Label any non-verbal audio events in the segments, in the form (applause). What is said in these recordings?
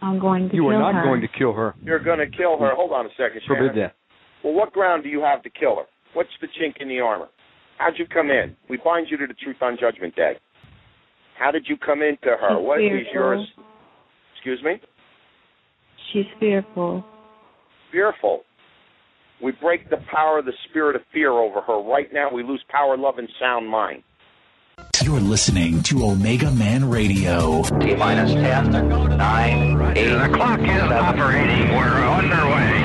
I'm going to you kill her. You are not her. going to kill her. You're going to kill her. Hold on a second, Shannon. Forbid that. Well, what ground do you have to kill her? What's the chink in the armor? How'd you come in? We bind you to the truth on Judgment Day. How did you come into her? She's What is fearful. yours? Excuse me? She's fearful. Fearful. We break the power of the spirit of fear over her. Right now, we lose power, love, and sound mind. You're listening to Omega Man Radio. T minus 10, 9, 8. The clock is operating. We're underway.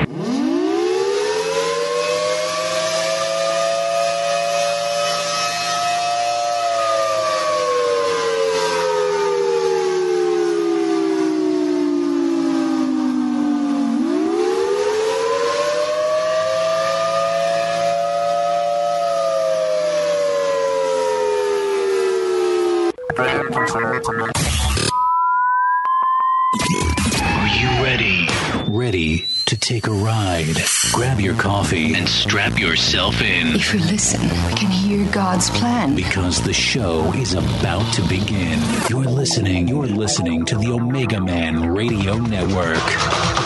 Your coffee and strap yourself in If you listen, we can hear God's plan. because the show is about to begin. You're listening. You're listening to the Omega Man Radio Network.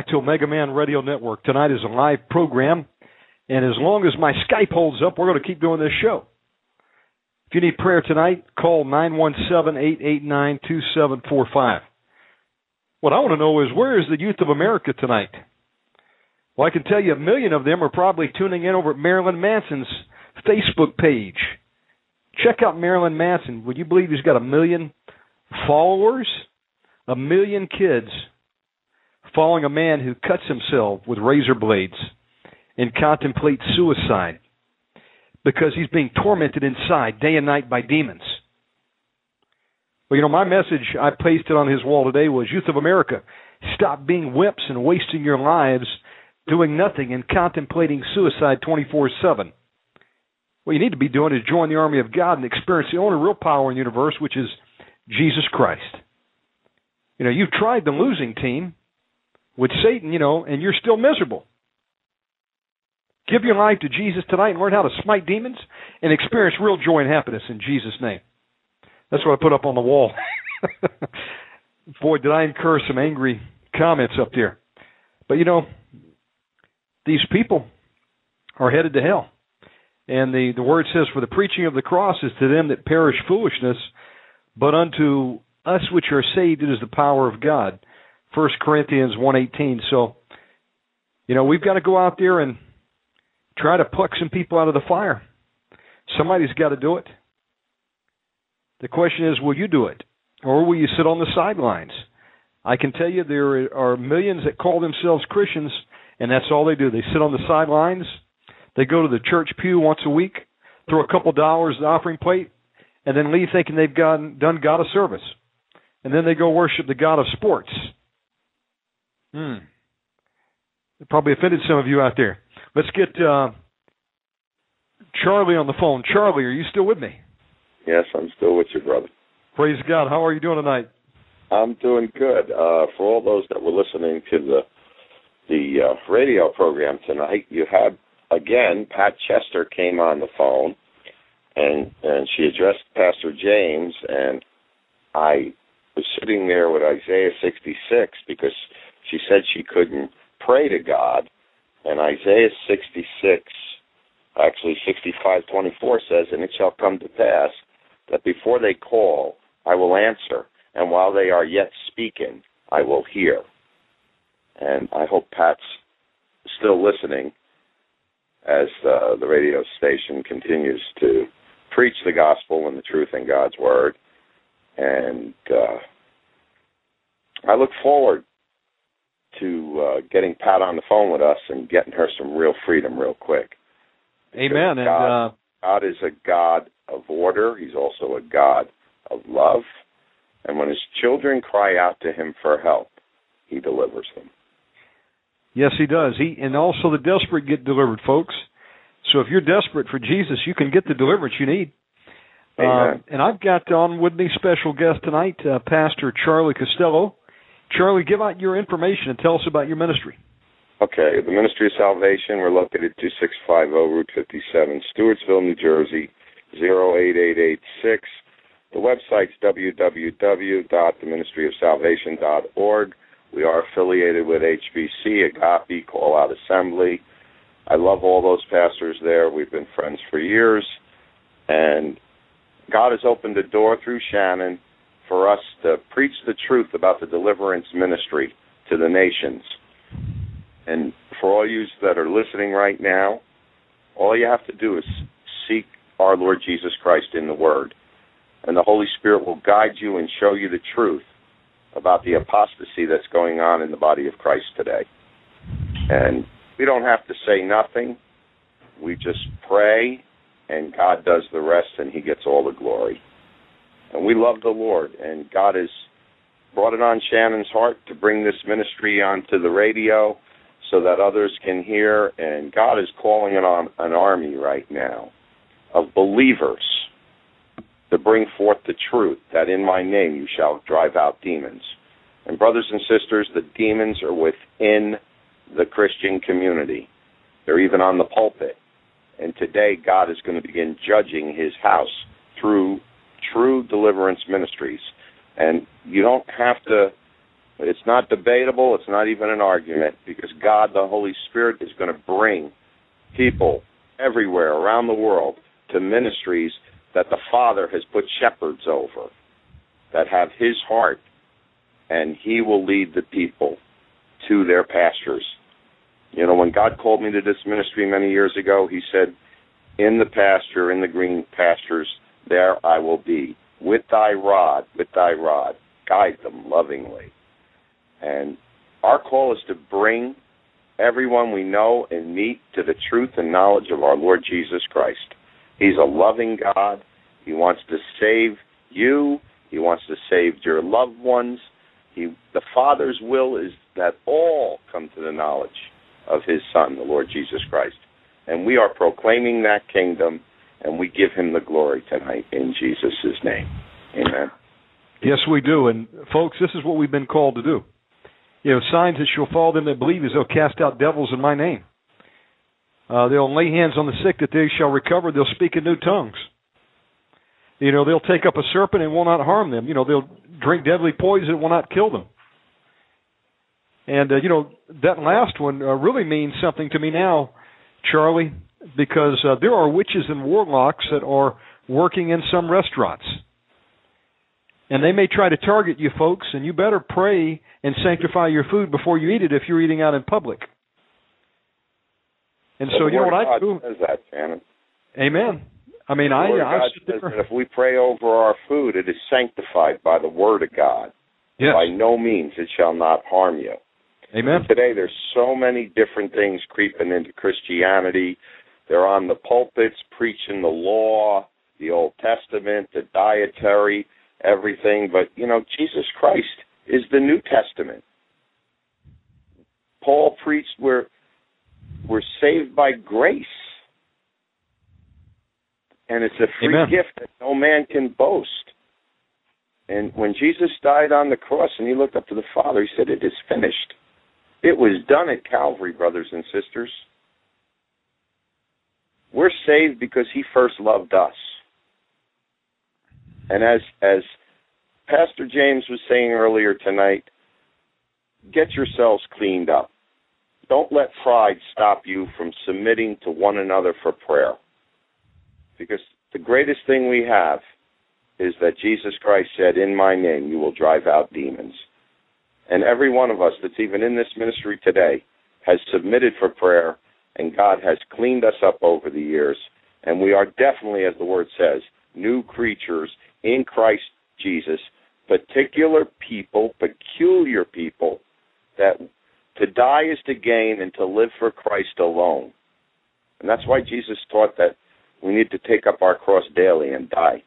Back to Omega Man Radio Network. Tonight is a live program, and as long as my Skype holds up, we're going to keep doing this show. If you need prayer tonight, call 917-889-2745. What I want to know is where is the youth of America tonight? Well, I can tell you a million of them are probably tuning in over at Marilyn Manson's Facebook page. Check out Marilyn Manson. Would you believe he's got a million followers? A million kids following a man who cuts himself with razor blades and contemplates suicide because he's being tormented inside day and night by demons. Well, you know, my message I pasted on his wall today was Youth of America, stop being whips and wasting your lives doing nothing and contemplating suicide 24 7. What you need to be doing is join the army of God and experience the only real power in the universe, which is Jesus Christ. You know, you've tried the losing team with Satan, you know, and you're still miserable. Give your life to Jesus tonight and learn how to smite demons and experience real joy and happiness in Jesus' name. That's what I put up on the wall. (laughs) Boy, did I incur some angry comments up there. But you know, these people are headed to hell. And the, the word says, For the preaching of the cross is to them that perish foolishness, but unto us which are saved it is the power of God. First Corinthians one eighteen. So, you know, we've got to go out there and try to pluck some people out of the fire. Somebody's got to do it. The question is, will you do it, or will you sit on the sidelines? I can tell you there are millions that call themselves Christians, and that's all they do. They sit on the sidelines. They go to the church pew once a week, throw a couple dollars in the offering plate, and then leave thinking they've gotten, done God a service. And then they go worship the God of sports. Hmm. It probably offended some of you out there. Let's get uh, Charlie on the phone. Charlie, are you still with me? Yes, I'm still with you, brother. Praise God. How are you doing tonight? I'm doing good. Uh, for all those that were listening to the the uh, radio program tonight, you had again Pat Chester came on the phone, and and she addressed Pastor James, and I was sitting there with Isaiah 66 because she said she couldn't pray to God, and Isaiah 66, actually 65:24 says, "And it shall come to pass that before they call, I will answer." and while they are yet speaking, I will hear. And I hope Pat's still listening. as uh, the radio station continues to preach the gospel and the truth in God's word. And uh, I look forward to uh, getting Pat on the phone with us and getting her some real freedom real quick. Amen. And God, uh, God is a God of order. He's also a God of love. And when his children cry out to him for help, he delivers them. yes, he does. He and also the desperate get delivered, folks. So if you're desperate for Jesus, you can get the deliverance you need. Amen. Um, and I've got on with me special guest tonight, uh, Pastor Charlie Costello. Charlie, give out your information and tell us about your ministry. Okay, the Ministry of Salvation, we're located 2650 Route 57, Stewartsville, New Jersey, 08886. The website's www.theministryofsalvation.org. We are affiliated with HBC, Agape, Call Out Assembly. I love all those pastors there. We've been friends for years. And God has opened a door through Shannon for us to preach the truth about the deliverance ministry to the nations. And for all you that are listening right now, all you have to do is seek our Lord Jesus Christ in the Word. And the Holy Spirit will guide you and show you the truth about the apostasy that's going on in the body of Christ today. And we don't have to say nothing. We just pray, and God does the rest, and He gets all the glory. And we love the Lord, and God has brought it on Shannon's heart to bring this ministry onto the radio so that others can hear. And God is calling it on an army right now of believers to bring forth the truth that in my name you shall drive out demons. And, brothers and sisters, the demons are within the Christian community, they're even on the pulpit. And today, God is going to begin judging his house through true deliverance ministries. And you don't have to it's not debatable. It's not even an argument because God, the Holy Spirit, is going to bring people everywhere around the world to ministries that the Father has put shepherds over that have His heart, and He will lead the people to their pastures. You know, when God called me to this ministry many years ago, He said, In the pasture, in the green pastures, there I will be. With thy rod, with thy rod, guide them lovingly. And our call is to bring everyone we know and meet to the truth and knowledge of our Lord Jesus Christ. He's a loving God. He wants to save you. He wants to save your loved ones. He, the Father's will is that all come to the knowledge of His Son, the Lord Jesus Christ. And we are proclaiming that kingdom, and we give Him the glory tonight in Jesus' name. Amen. Yes, we do. And folks, this is what we've been called to do. You know, signs that shall follow them that believe is they'll cast out devils in my name. Uh, they'll lay hands on the sick that they shall recover. They'll speak in new tongues. You know, they'll take up a serpent and will not harm them. You know, they'll drink deadly poison and will not kill them. And, uh, you know, that last one uh, really means something to me now, Charlie, because uh, there are witches and warlocks that are working in some restaurants. And they may try to target you folks, and you better pray and sanctify your food before you eat it if you're eating out in public. And so, you know what I do? says that, Shannon. Amen. I mean, I, Word I sit there. that if we pray over our food, it is sanctified by the Word of God. Yes. By no means it shall not harm you. Amen. Today, there's so many different things creeping into Christianity. They're on the pulpits preaching the law, the Old Testament, the dietary, everything. But, you know, Jesus Christ is the New Testament. Paul preached we're, we're saved by grace. And it's a free Amen. gift that no man can boast. And when Jesus died on the cross and he looked up to the Father, he said, It is finished. It was done at Calvary, brothers and sisters. We're saved because he first loved us. And as as Pastor James was saying earlier tonight, get yourselves cleaned up. Don't let pride stop you from submitting to one another for prayer. Because the greatest thing we have is that Jesus Christ said, In my name you will drive out demons. And every one of us that's even in this ministry today has submitted for prayer and God has cleaned us up over the years, and we are definitely, as the word says, new creatures in Christ Jesus, particular people, peculiar people, that to die is to gain and to live for Christ alone. And that's why Jesus taught that we need to take up our cross daily and die.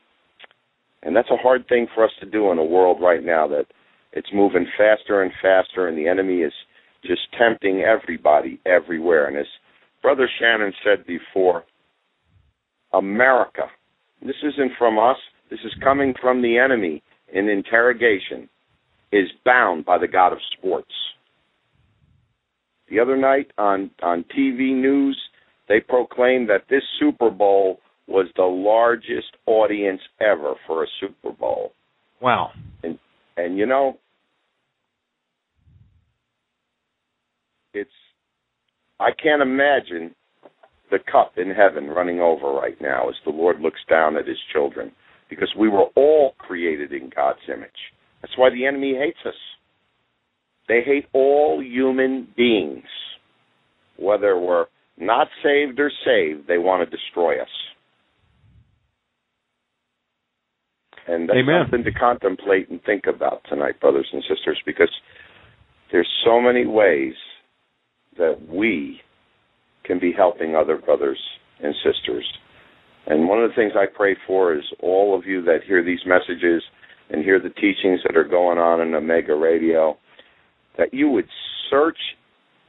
And that's a hard thing for us to do in a world right now that it's moving faster and faster, and the enemy is just tempting everybody everywhere. And as Brother Shannon said before, America, this isn't from us, this is coming from the enemy in interrogation, is bound by the God of sports. The other night on, on TV news, they proclaimed that this Super Bowl was the largest audience ever for a Super Bowl. Wow. And and you know it's I can't imagine the cup in heaven running over right now as the Lord looks down at his children because we were all created in God's image. That's why the enemy hates us. They hate all human beings. Whether we're not saved or saved, they want to destroy us. And that's Amen. something to contemplate and think about tonight, brothers and sisters, because there's so many ways that we can be helping other brothers and sisters. And one of the things I pray for is all of you that hear these messages and hear the teachings that are going on in Omega Radio, that you would search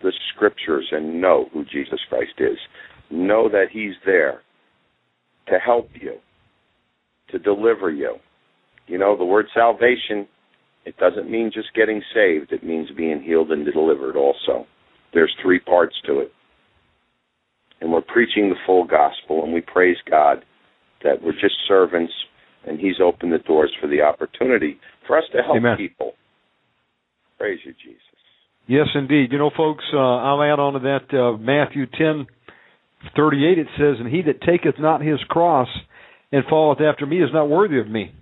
the scriptures and know who Jesus Christ is. Know that He's there to help you, to deliver you. You know, the word salvation, it doesn't mean just getting saved, it means being healed and delivered also. There's three parts to it. And we're preaching the full gospel, and we praise God that we're just servants, and He's opened the doors for the opportunity for us to help Amen. people. Praise you, Jesus. Yes, indeed. You know, folks, uh, I'll add on to that uh, Matthew ten thirty eight. It says, "And he that taketh not his cross and followeth after me is not worthy of me."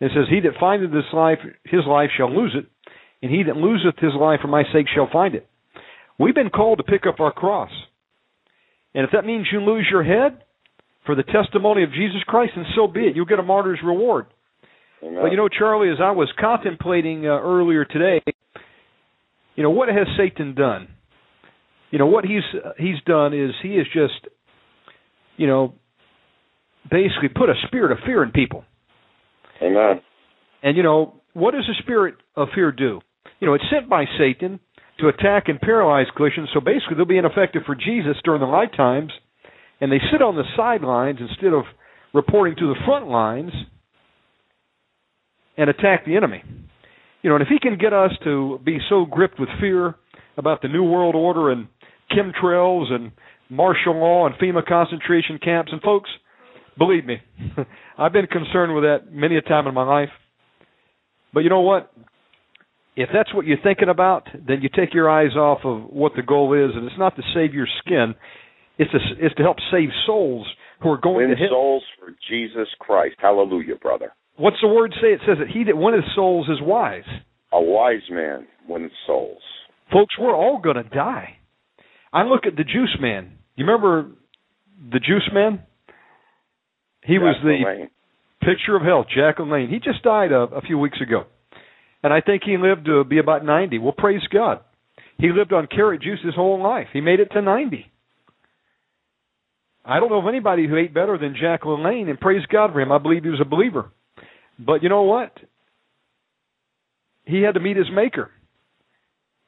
It says, "He that findeth his life, his life shall lose it, and he that loseth his life for my sake shall find it." We've been called to pick up our cross, and if that means you lose your head for the testimony of Jesus Christ, then so be it. You'll get a martyr's reward. Amen. But you know, Charlie, as I was contemplating uh, earlier today, you know, what has Satan done? You know, what he's he's done is he has just, you know, basically put a spirit of fear in people. Amen. And you know, what does a spirit of fear do? You know, it's sent by Satan to attack and paralyze Christians. So basically, they'll be ineffective for Jesus during the lifetimes, and they sit on the sidelines instead of reporting to the front lines and attack the enemy. You know, and if he can get us to be so gripped with fear about the New World Order and chemtrails and martial law and FEMA concentration camps, and folks, believe me, (laughs) I've been concerned with that many a time in my life. But you know what? If that's what you're thinking about, then you take your eyes off of what the goal is, and it's not to save your skin. It's to, it's to help save souls who are going Win to hell. souls for Jesus Christ. Hallelujah, brother. What's the word say? It says that he that winneth souls is wise. A wise man wins souls. Folks, we're all going to die. I look at the juice man. You remember the juice man? He was the LaLanne. picture of health, Jack LaLanne. He just died a, a few weeks ago. And I think he lived to be about 90. Well, praise God. He lived on carrot juice his whole life. He made it to 90. I don't know of anybody who ate better than Jack LaLanne, and praise God for him. I believe he was a believer. But you know what? He had to meet his maker.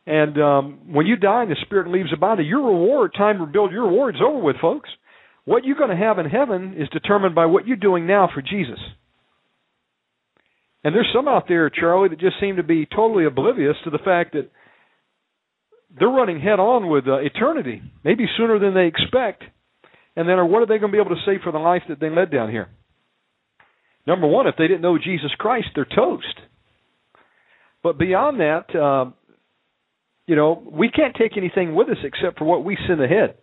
And um, when you die and the spirit leaves the body, your reward, time to build your reward is over with, folks. What you're going to have in heaven is determined by what you're doing now for Jesus. And there's some out there, Charlie, that just seem to be totally oblivious to the fact that they're running head on with uh, eternity, maybe sooner than they expect. And then, what are they going to be able to say for the life that they led down here? Number one, if they didn't know Jesus Christ, they're toast. But beyond that, uh, you know, we can't take anything with us except for what we send ahead.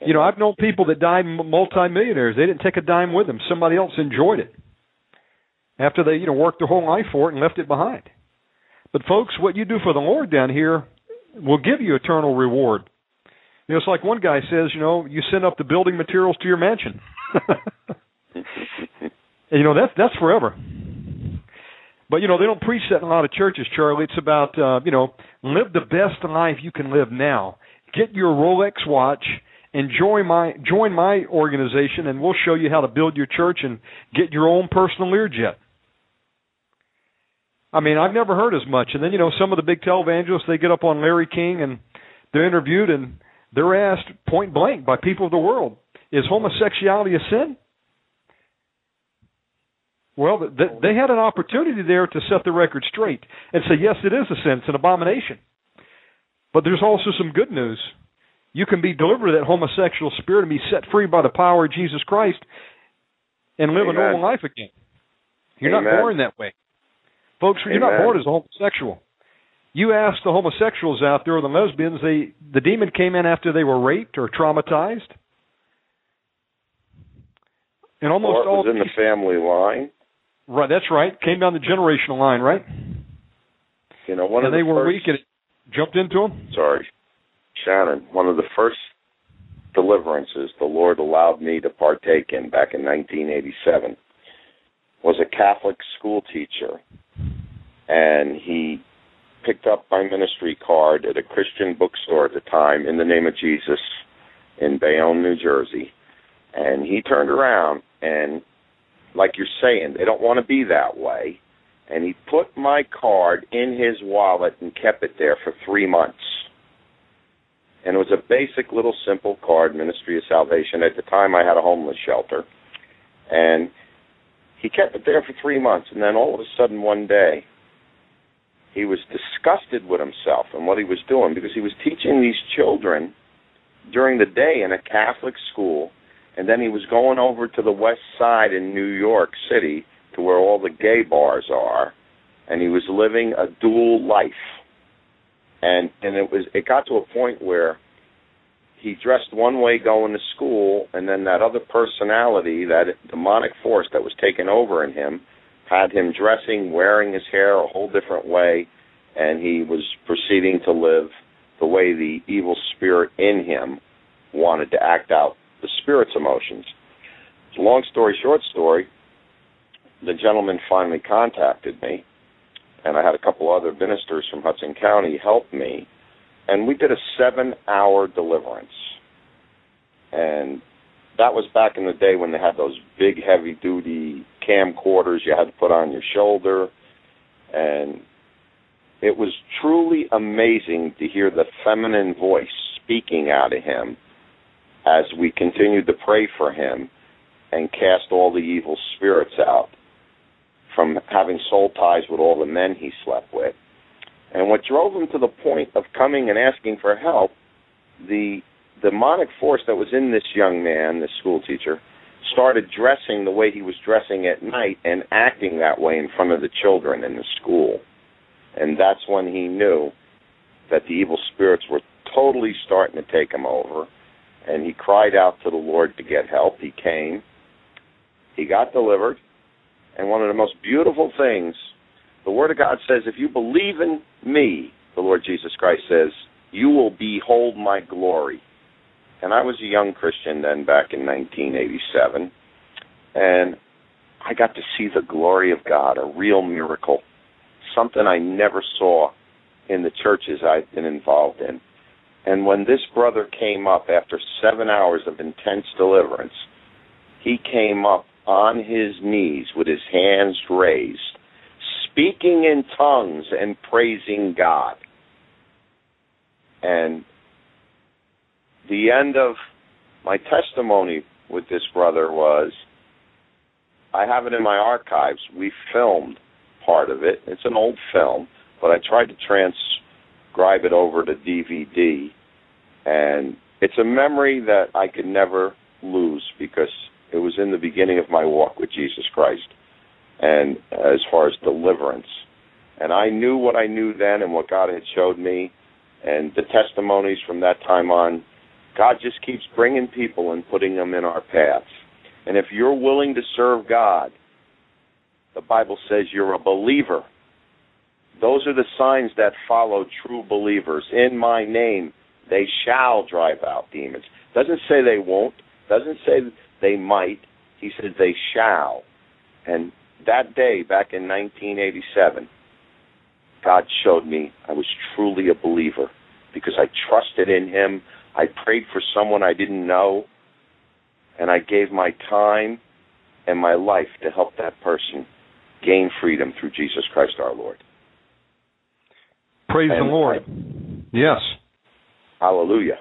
You know, I've known people that died multimillionaires. They didn't take a dime with them. Somebody else enjoyed it after they, you know, worked their whole life for it and left it behind. But folks, what you do for the Lord down here will give you eternal reward. You know, it's like one guy says, you know, you send up the building materials to your mansion. (laughs) you know, that's that's forever. But you know, they don't preach that in a lot of churches, Charlie. It's about uh, you know, live the best life you can live now. Get your Rolex watch and join my join my organization and we'll show you how to build your church and get your own personal Learjet. I mean, I've never heard as much. And then, you know, some of the big televangelists, they get up on Larry King and they're interviewed and they're asked point blank by people of the world, is homosexuality a sin? Well, they had an opportunity there to set the record straight and say, yes, it is a sin, it's an abomination. But there's also some good news. You can be delivered of that homosexual spirit and be set free by the power of Jesus Christ and live Amen. a normal life again. You're Amen. not born that way. Folks, you're not born as a homosexual. You ask the homosexuals out there, or the lesbians, they the demon came in after they were raped or traumatized. And almost or all was in the family line. right, that's right, came down the generational line, right? You know, one and of they the were first, weak and it jumped into them. sorry, Shannon, one of the first deliverances the Lord allowed me to partake in back in 1987 was a Catholic school teacher. And he picked up my ministry card at a Christian bookstore at the time in the name of Jesus in Bayonne, New Jersey. And he turned around and, like you're saying, they don't want to be that way. And he put my card in his wallet and kept it there for three months and it was a basic little simple card, Ministry of Salvation. At the time, I had a homeless shelter, and he kept it there for three months, and then all of a sudden, one day, he was disgusted with himself and what he was doing because he was teaching these children during the day in a Catholic school, and then he was going over to the West Side in New York City to where all the gay bars are, and he was living a dual life. And and it was it got to a point where he dressed one way going to school and then that other personality that demonic force that was taken over in him had him dressing wearing his hair a whole different way and he was proceeding to live the way the evil spirit in him wanted to act out the spirit's emotions long story short story the gentleman finally contacted me and I had a couple other ministers from Hudson County help me, and we did a seven-hour deliverance. And that was back in the day when they had those big, heavy-duty camcorders you had to put on your shoulder, and it was truly amazing to hear the feminine voice speaking out of him as we continued to pray for him and cast all the evil spirits out from having soul ties with all the men he slept with. And what drove him to the point of coming and asking for help, the demonic force that was in this young man, this school teacher, started dressing the way he was dressing at night and acting that way in front of the children in the school. And that's when he knew that the evil spirits were totally starting to take him over. And he cried out to the Lord to get help. He came. He got delivered. And one of the most beautiful things, the Word of God says, if you believe in me, the Lord Jesus Christ says, you will behold my glory. And I was a young Christian then back in 1987. And I got to see the glory of God, a real miracle, something I never saw in the churches I've been involved in. And when this brother came up after seven hours of intense deliverance, he came up on his knees with his hands raised, speaking in tongues and praising God. And the end of my testimony with this brother was I have it in my archives. We filmed part of it. It's an old film, but I tried to transcribe it over to DVD. And it's a memory that I could never lose because it was in the beginning of my walk with Jesus Christ, and as far as deliverance. And I knew what I knew then and what God had showed me, and the testimonies from that time on. God just keeps bringing people and putting them in our paths. And if you're willing to serve God, the Bible says you're a believer. Those are the signs that follow true believers. In my name, they shall drive out demons. Doesn't say they won't. Doesn't say they might. He said they shall. And that day, back in 1987, God showed me I was truly a believer because I trusted in Him. I prayed for someone I didn't know, and I gave my time and my life to help that person gain freedom through Jesus Christ our Lord. Praise And the Lord. yes. Hallelujah.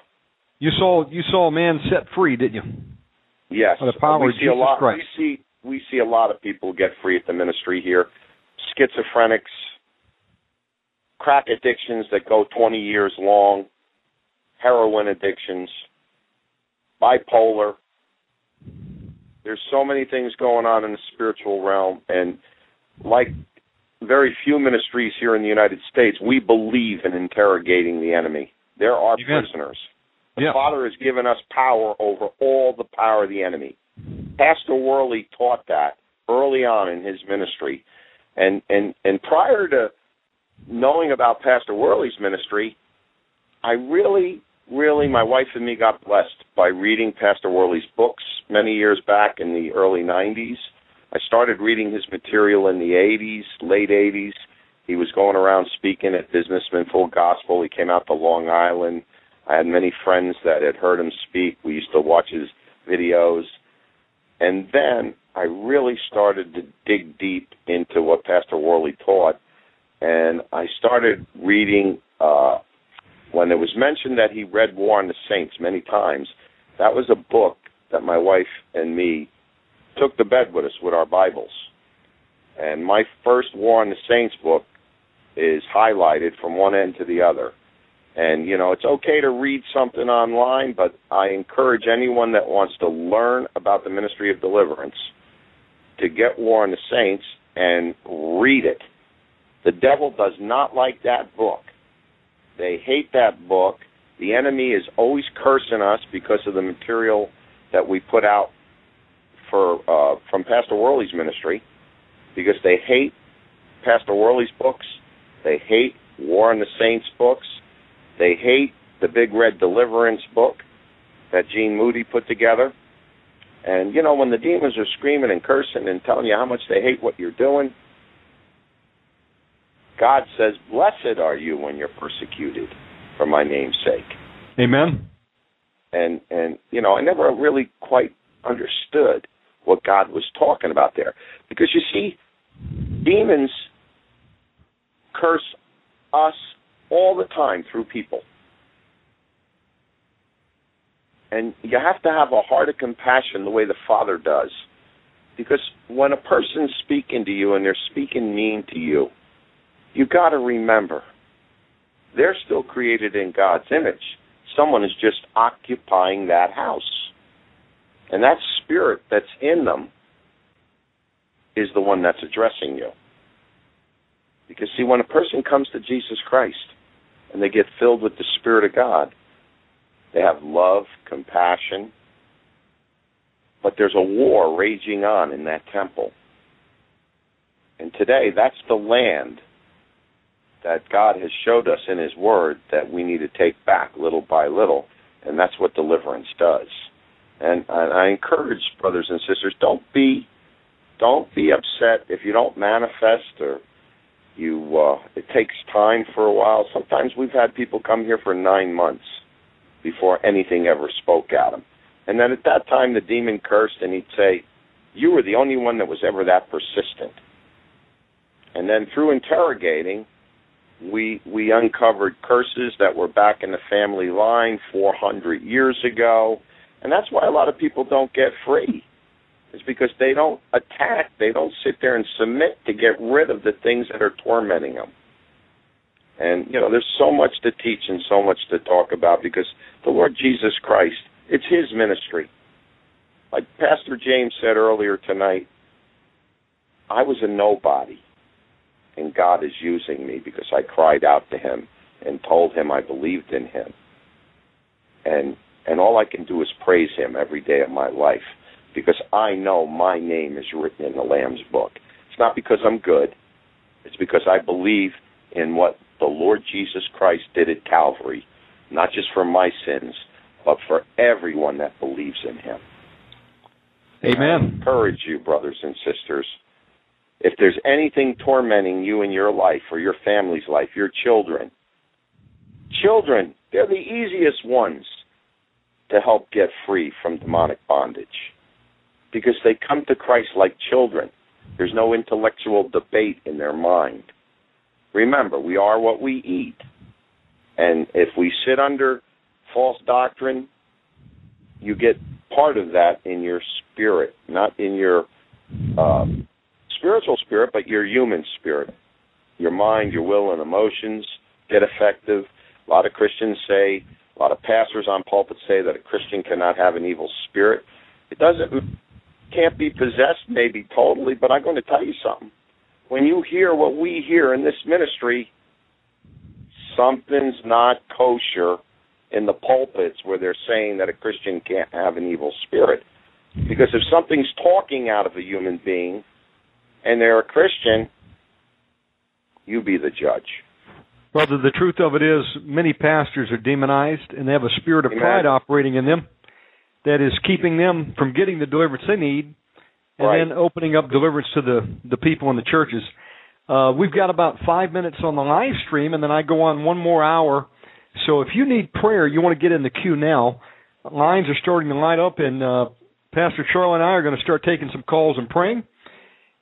You saw you saw a man set free, didn't you? Yes, By the power we of see Jesus a lot. Christ. We see we see a lot of people get free at the ministry here. Schizophrenics, crack addictions that go 20 years long, heroin addictions, bipolar. There's so many things going on in the spiritual realm, and like very few ministries here in the United States, we believe in interrogating the enemy. There are prisoners. The Yeah. Father has given us power over all the power of the enemy. Pastor Worley taught that early on in his ministry. And and and prior to knowing about Pastor Worley's ministry, I really really my wife and me got blessed by reading Pastor Worley's books many years back in the early 90s. I started reading his material in the 80s, late 80s. He was going around speaking at Businessman Full Gospel. He came out to Long Island. I had many friends that had heard him speak. We used to watch his videos. And then I really started to dig deep into what Pastor Worley taught. And I started reading, uh, when it was mentioned that he read War on the Saints many times, that was a book that my wife and me took to bed with us with our Bibles. And my first War on the Saints book is highlighted from one end to the other. And you know, it's okay to read something online, but I encourage anyone that wants to learn about the ministry of deliverance to get War on the Saints and read it. The devil does not like that book. They hate that book. The enemy is always cursing us because of the material that we put out for uh, from Pastor Worley's ministry, because they hate Pastor Worley's books. They hate War on the Saints books. They hate the Big Red Deliverance book that Gene Moody put together. And you know, when the demons are screaming and cursing and telling you how much they hate what you're doing, God says, "Blessed are you when you're persecuted for my name's sake." Amen. and and you know I never really quite understood what God was talking about there because you see demons curse us all the time through people and you have to have a heart of compassion the way the father does because when a person's speaking to you and they're speaking mean to you you got to remember they're still created in God's image someone is just occupying that house. And that spirit that's in them is the one that's addressing you. Because, see, when a person comes to Jesus Christ and they get filled with the Spirit of God, they have love, compassion, but there's a war raging on in that temple. And today, that's the land that God has showed us in His Word that we need to take back little by little, and that's what deliverance does. And, and I encourage brothers and sisters, don't be, don't be upset if you don't manifest or you. Uh, it takes time for a while. Sometimes we've had people come here for nine months before anything ever spoke at them, and then at that time the demon cursed, and he'd say, "You were the only one that was ever that persistent." And then through interrogating, we we uncovered curses that were back in the family line 400 years ago. And that's why a lot of people don't get free. Is because they don't attack. They don't sit there and submit to get rid of the things that are tormenting them and you know there's so much to teach and so much to talk about because the Lord Jesus Christ it's his ministry. Like pastor James said earlier tonight I was a nobody and God is using me because I cried out to him and told him I believed in him. And and all I can do is praise him every day of my life because I know my name is written in the Lamb's book. It's not because I'm good. It's because I believe in what the Lord Jesus Christ did at Calvary not just for my sins, but for everyone that believes in him. I Amen. encourage you, brothers and sisters, if there's anything tormenting you in your life or your family's life, your children, children, they're the easiest ones to help get free from demonic bondage because they come to Christ like children. There's no intellectual debate in their mind. Remember, we are what we eat. And if we sit under false doctrine, you get part of that in your spirit, not in your um, spiritual spirit, but your human spirit. Your mind, your will, and emotions get affected. A lot of Christians say, a lot of pastors on pulpit say that a Christian cannot have an evil spirit. It doesn't, can't be possessed maybe totally, but I'm going to tell you something. When you hear what we hear in this ministry, something's not kosher in the pulpits where they're saying that a Christian can't have an evil spirit. Because if something's talking out of a human being and they're a Christian, you be the judge. Brother, the truth of it is, many pastors are demonized and they have a spirit of Amen. pride operating in them that is keeping them from getting the deliverance they need and Right. then opening up deliverance to the, the people in the churches. Uh, we've got about five minutes on the live stream, and then I go on one more hour. So if you need prayer, you want to get in the queue now. Lines are starting to light up, and uh, Pastor Charlie and I are going to start taking some calls and praying.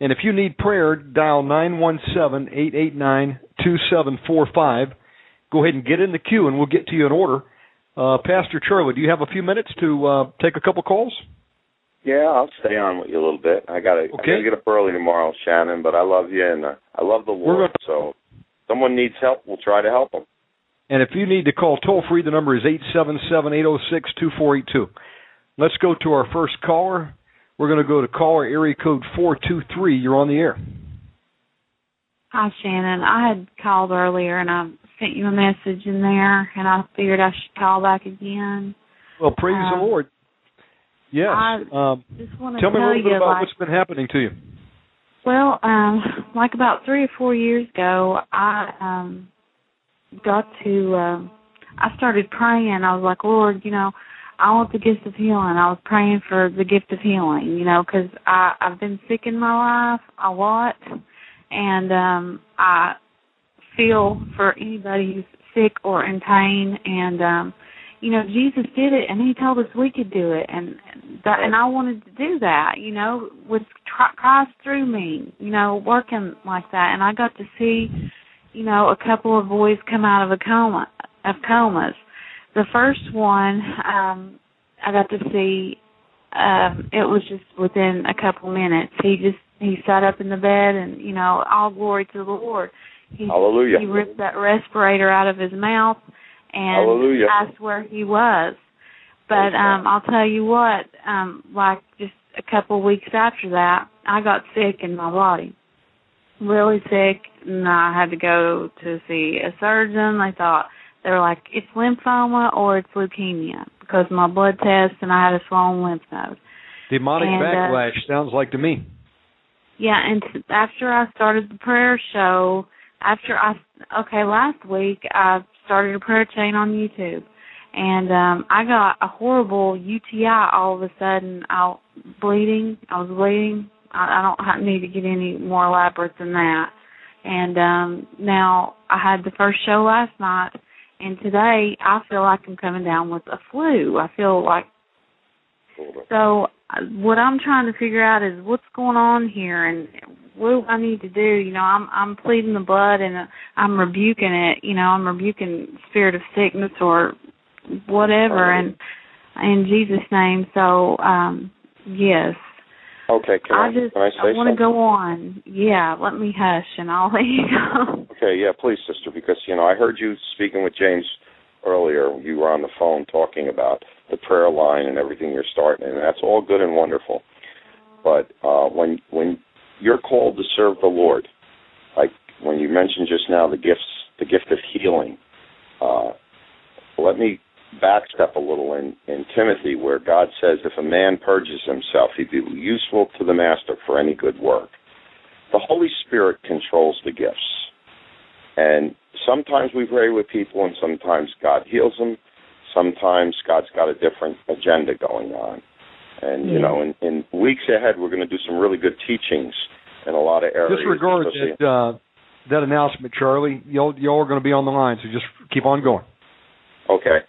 And if you need prayer, dial 917-889-2745. Go ahead and get in the queue, and we'll get to you in order. Uh, Pastor Charlie, do you have a few minutes to uh, take a couple calls? Yeah, I'll stay on with you a little bit. I gotta, I Okay. gotta get up early tomorrow, Shannon. But I love you and uh, I love the Lord. So, if someone needs help, we'll try to help them. And if you need to call toll free, the number is 877-806-2482. Let's go to our first caller. We're going to go to caller area code 423. You're on the air. Hi, Shannon. I had called earlier and I sent you a message in there, and I figured I should call back again. Well, praise the Um, Lord. Yes. I um, Just want to tell me a tell little bit about like, what's been happening to you. well, um, like about three or four years ago, I um got to. um I started praying. I was like, Lord, you know, I want the gift of healing. I was praying for the gift of healing, you know, because I I've been sick in my life a lot, and um I feel for anybody who's sick or in pain, and um you know Jesus did it, and He told us we could do it, and that, and I wanted to do that, you know, with Christ through me, you know, working like that, and I got to see, you know, a couple of boys come out of a coma of comas. The first one, um, I got to see. Um, it was just within a couple minutes. He just he sat up in the bed, and you know, all glory to the Lord. He, Hallelujah. He ripped that respirator out of his mouth and Hallelujah. asked where he was. But um I'll tell you what, um like just a couple of weeks after that, I got sick in my body. Really sick and I had to go to see a surgeon. They thought they were like, It's lymphoma or it's leukemia because my blood test and I had a swollen lymph node. Demonic And, uh, backlash sounds like to me. Yeah, and t- after I started the prayer show, after I okay, last week I started a prayer chain on YouTube, and um I got a horrible UTI all of a sudden. I bleeding. I was bleeding. I, I don't need to get any more elaborate than that. And um now I had the first show last night, and today I feel like I'm coming down with a flu. I feel like so uh, what I'm trying to figure out is what's going on here and what do I need to do. You know, I'm I'm pleading the blood and uh, I'm rebuking it. You know, I'm rebuking spirit of sickness or whatever, and in Jesus' name. So, um, yes, Okay, can I, I just can I say want to go on. Yeah, let me hush and I'll (laughs) let you go. Okay, yeah, please, sister, because you know I heard you speaking with James earlier. You were on the phone talking about the prayer line and everything you're starting, and that's all good and wonderful. But uh, when when you're called to serve the Lord, like when you mentioned just now the gifts, the gift of healing, uh, let me backstep a little in, in Timothy, where God says, "If a man purges himself, he be useful to the master for any good work." The Holy Spirit controls the gifts. And sometimes we pray with people, and sometimes God heals them. Sometimes God's got a different agenda going on. And you know, in, in weeks ahead, we're going to do some really good teachings in a lot of areas. Disregard that uh, that announcement, Charlie. Y'all y'all are going to be on the line, so just keep on going. Okay,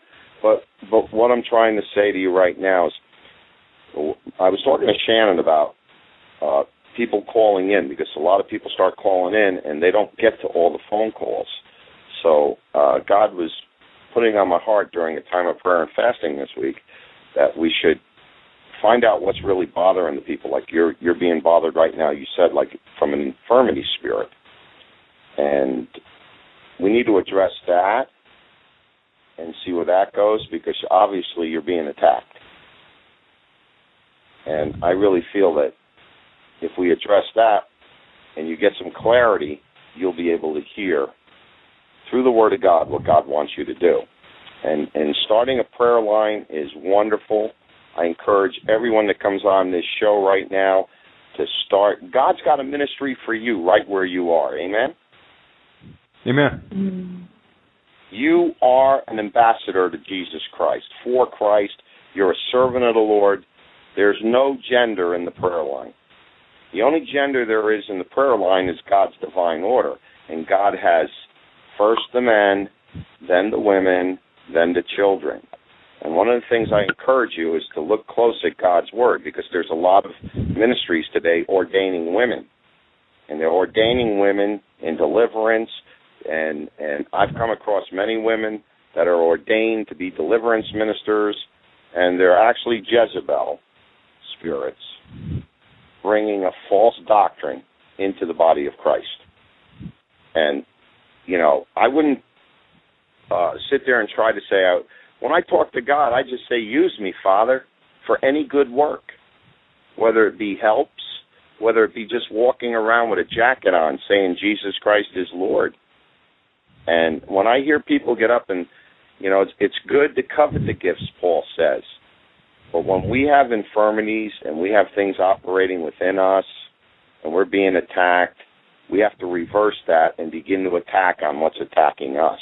but but what I'm trying to say to you right now is, I was talking to Shannon about uh, people calling in because a lot of people start calling in and they don't get to all the phone calls. So uh, God was putting on my heart during a time of prayer and fasting this week that we should find out what's really bothering the people. Like you're you're being bothered right now. You said like from an infirmity spirit, and we need to address that and see where that goes because obviously you're being attacked. And I really feel that if we address that and you get some clarity, you'll be able to hear through the Word of God what God wants you to do. And and starting a prayer line is wonderful. I encourage everyone that comes on this show right now to start. God's got a ministry for you right where you are. Amen. Amen. You are an ambassador to Jesus Christ, for Christ. You're a servant of the Lord. There's no gender in the prayer line. The only gender there is in the prayer line is God's divine order. And God has first the men, then the women, then the children. And one of the things I encourage you is to look close at God's Word because there's a lot of ministries today ordaining women. And they're ordaining women in deliverance, and and I've come across many women that are ordained to be deliverance ministers, and they're actually Jezebel spirits bringing a false doctrine into the body of Christ. And you know, I wouldn't uh, sit there and try to say, I, when I talk to God, I just say, use me, Father, for any good work, whether it be helps, whether it be just walking around with a jacket on saying Jesus Christ is Lord. And when I hear people get up and, you know, it's, it's good to covet the gifts, Paul says. But when we have infirmities and we have things operating within us and we're being attacked, we have to reverse that and begin to attack on what's attacking us.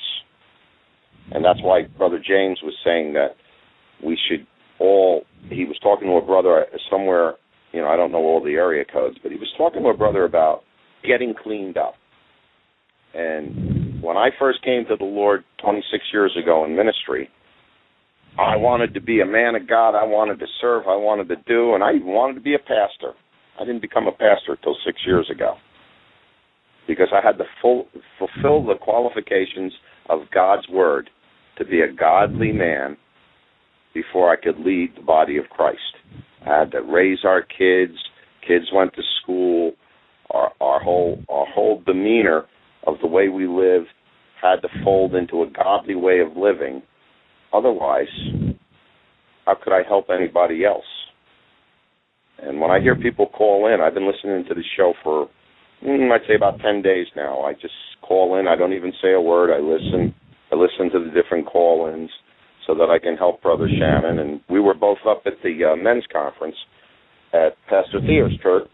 And that's why Brother James was saying that we should all, he was talking to a brother somewhere, you know, I don't know all the area codes, but he was talking to a brother about getting cleaned up. And when I first came to the Lord 26 years ago in ministry, I wanted to be a man of God. I wanted to serve. I wanted to do, and I even wanted to be a pastor. I didn't become a pastor until six years ago because I had to full, fulfill the qualifications of God's word to be a godly man before I could lead the body of Christ. I had to raise our kids. Kids went to school. Our our whole our whole demeanor of the way we live had to fold into a godly way of living. Otherwise, how could I help anybody else? And when I hear people call in, I've been listening to the show for mm, I'd say about ten days now. I just call in. I don't even say a word. I listen. I listen to the different call-ins so that I can help Brother Shannon. And we were both up at the uh, men's conference at Pastor Theo's church,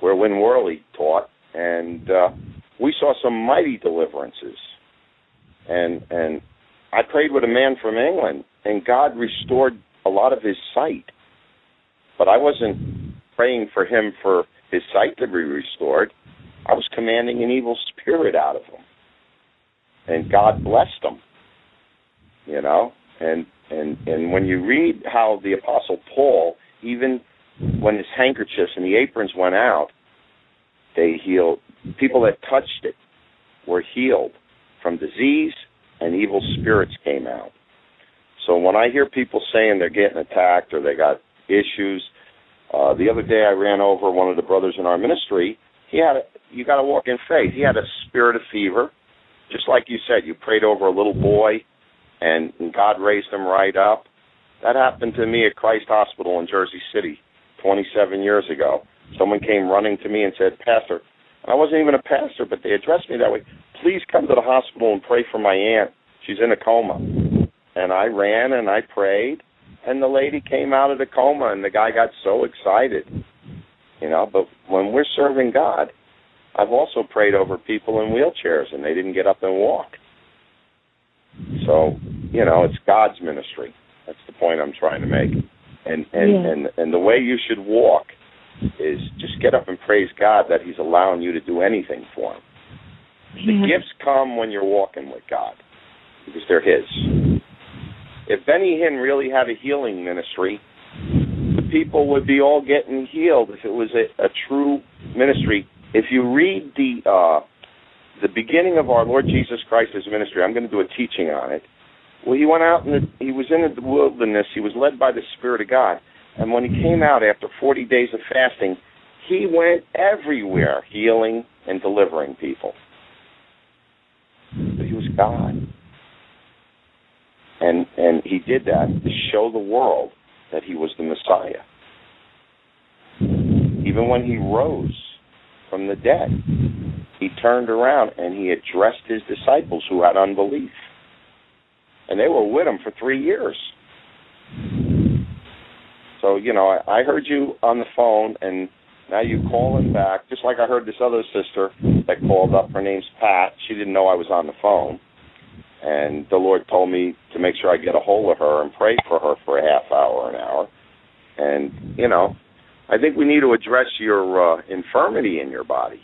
where Win Worley taught, and uh, we saw some mighty deliverances. And and I prayed with a man from England, and God restored a lot of his sight. But I wasn't praying for him for his sight to be restored. I was commanding an evil spirit out of him. And God blessed him. You know? And and and when you read how the apostle Paul, even when his handkerchiefs and the aprons went out, they healed people that touched it were healed from disease and evil spirits came out. So when I hear people saying they're getting attacked or they got issues, uh, the other day I ran over one of the brothers in our ministry. He had a, you got to walk in faith. He had a spirit of fever, just like you said. You prayed over a little boy, and, and God raised him right up. That happened to me at Christ Hospital in Jersey City 27 years ago. Someone came running to me and said, Pastor, and I wasn't even a pastor, but they addressed me that way. Please come to the hospital and pray for my aunt. She's in a coma. And I ran and I prayed, and the lady came out of the coma, and the guy got so excited. You know, but when we're serving God, I've also prayed over people in wheelchairs and they didn't get up and walk. So, you know, it's God's ministry. That's the point I'm trying to make. And and Yeah. and and the way you should walk is just get up and praise God that He's allowing you to do anything for Him. The gifts come when you're walking with God because they're His. If Benny Hinn really had a healing ministry, the people would be all getting healed if it was a, a true ministry. If you read the uh, the beginning of our Lord Jesus Christ's ministry, I'm going to do a teaching on it. Well, he went out and he was in the wilderness. He was led by the Spirit of God, and when he came out after 40 days of fasting, he went everywhere healing and delivering people. But he was God. And and he did that to show the world that he was the Messiah. Even when he rose from the dead, he turned around and he addressed his disciples who had unbelief. And they were with him for three years. So, you know, I, I heard you on the phone and now you calling back, just like I heard this other sister that called up. Her name's Pat. She didn't know I was on the phone. And the Lord told me to make sure I get a hold of her and pray for her for a half hour, an hour. And, you know, I think we need to address your uh, infirmity in your body.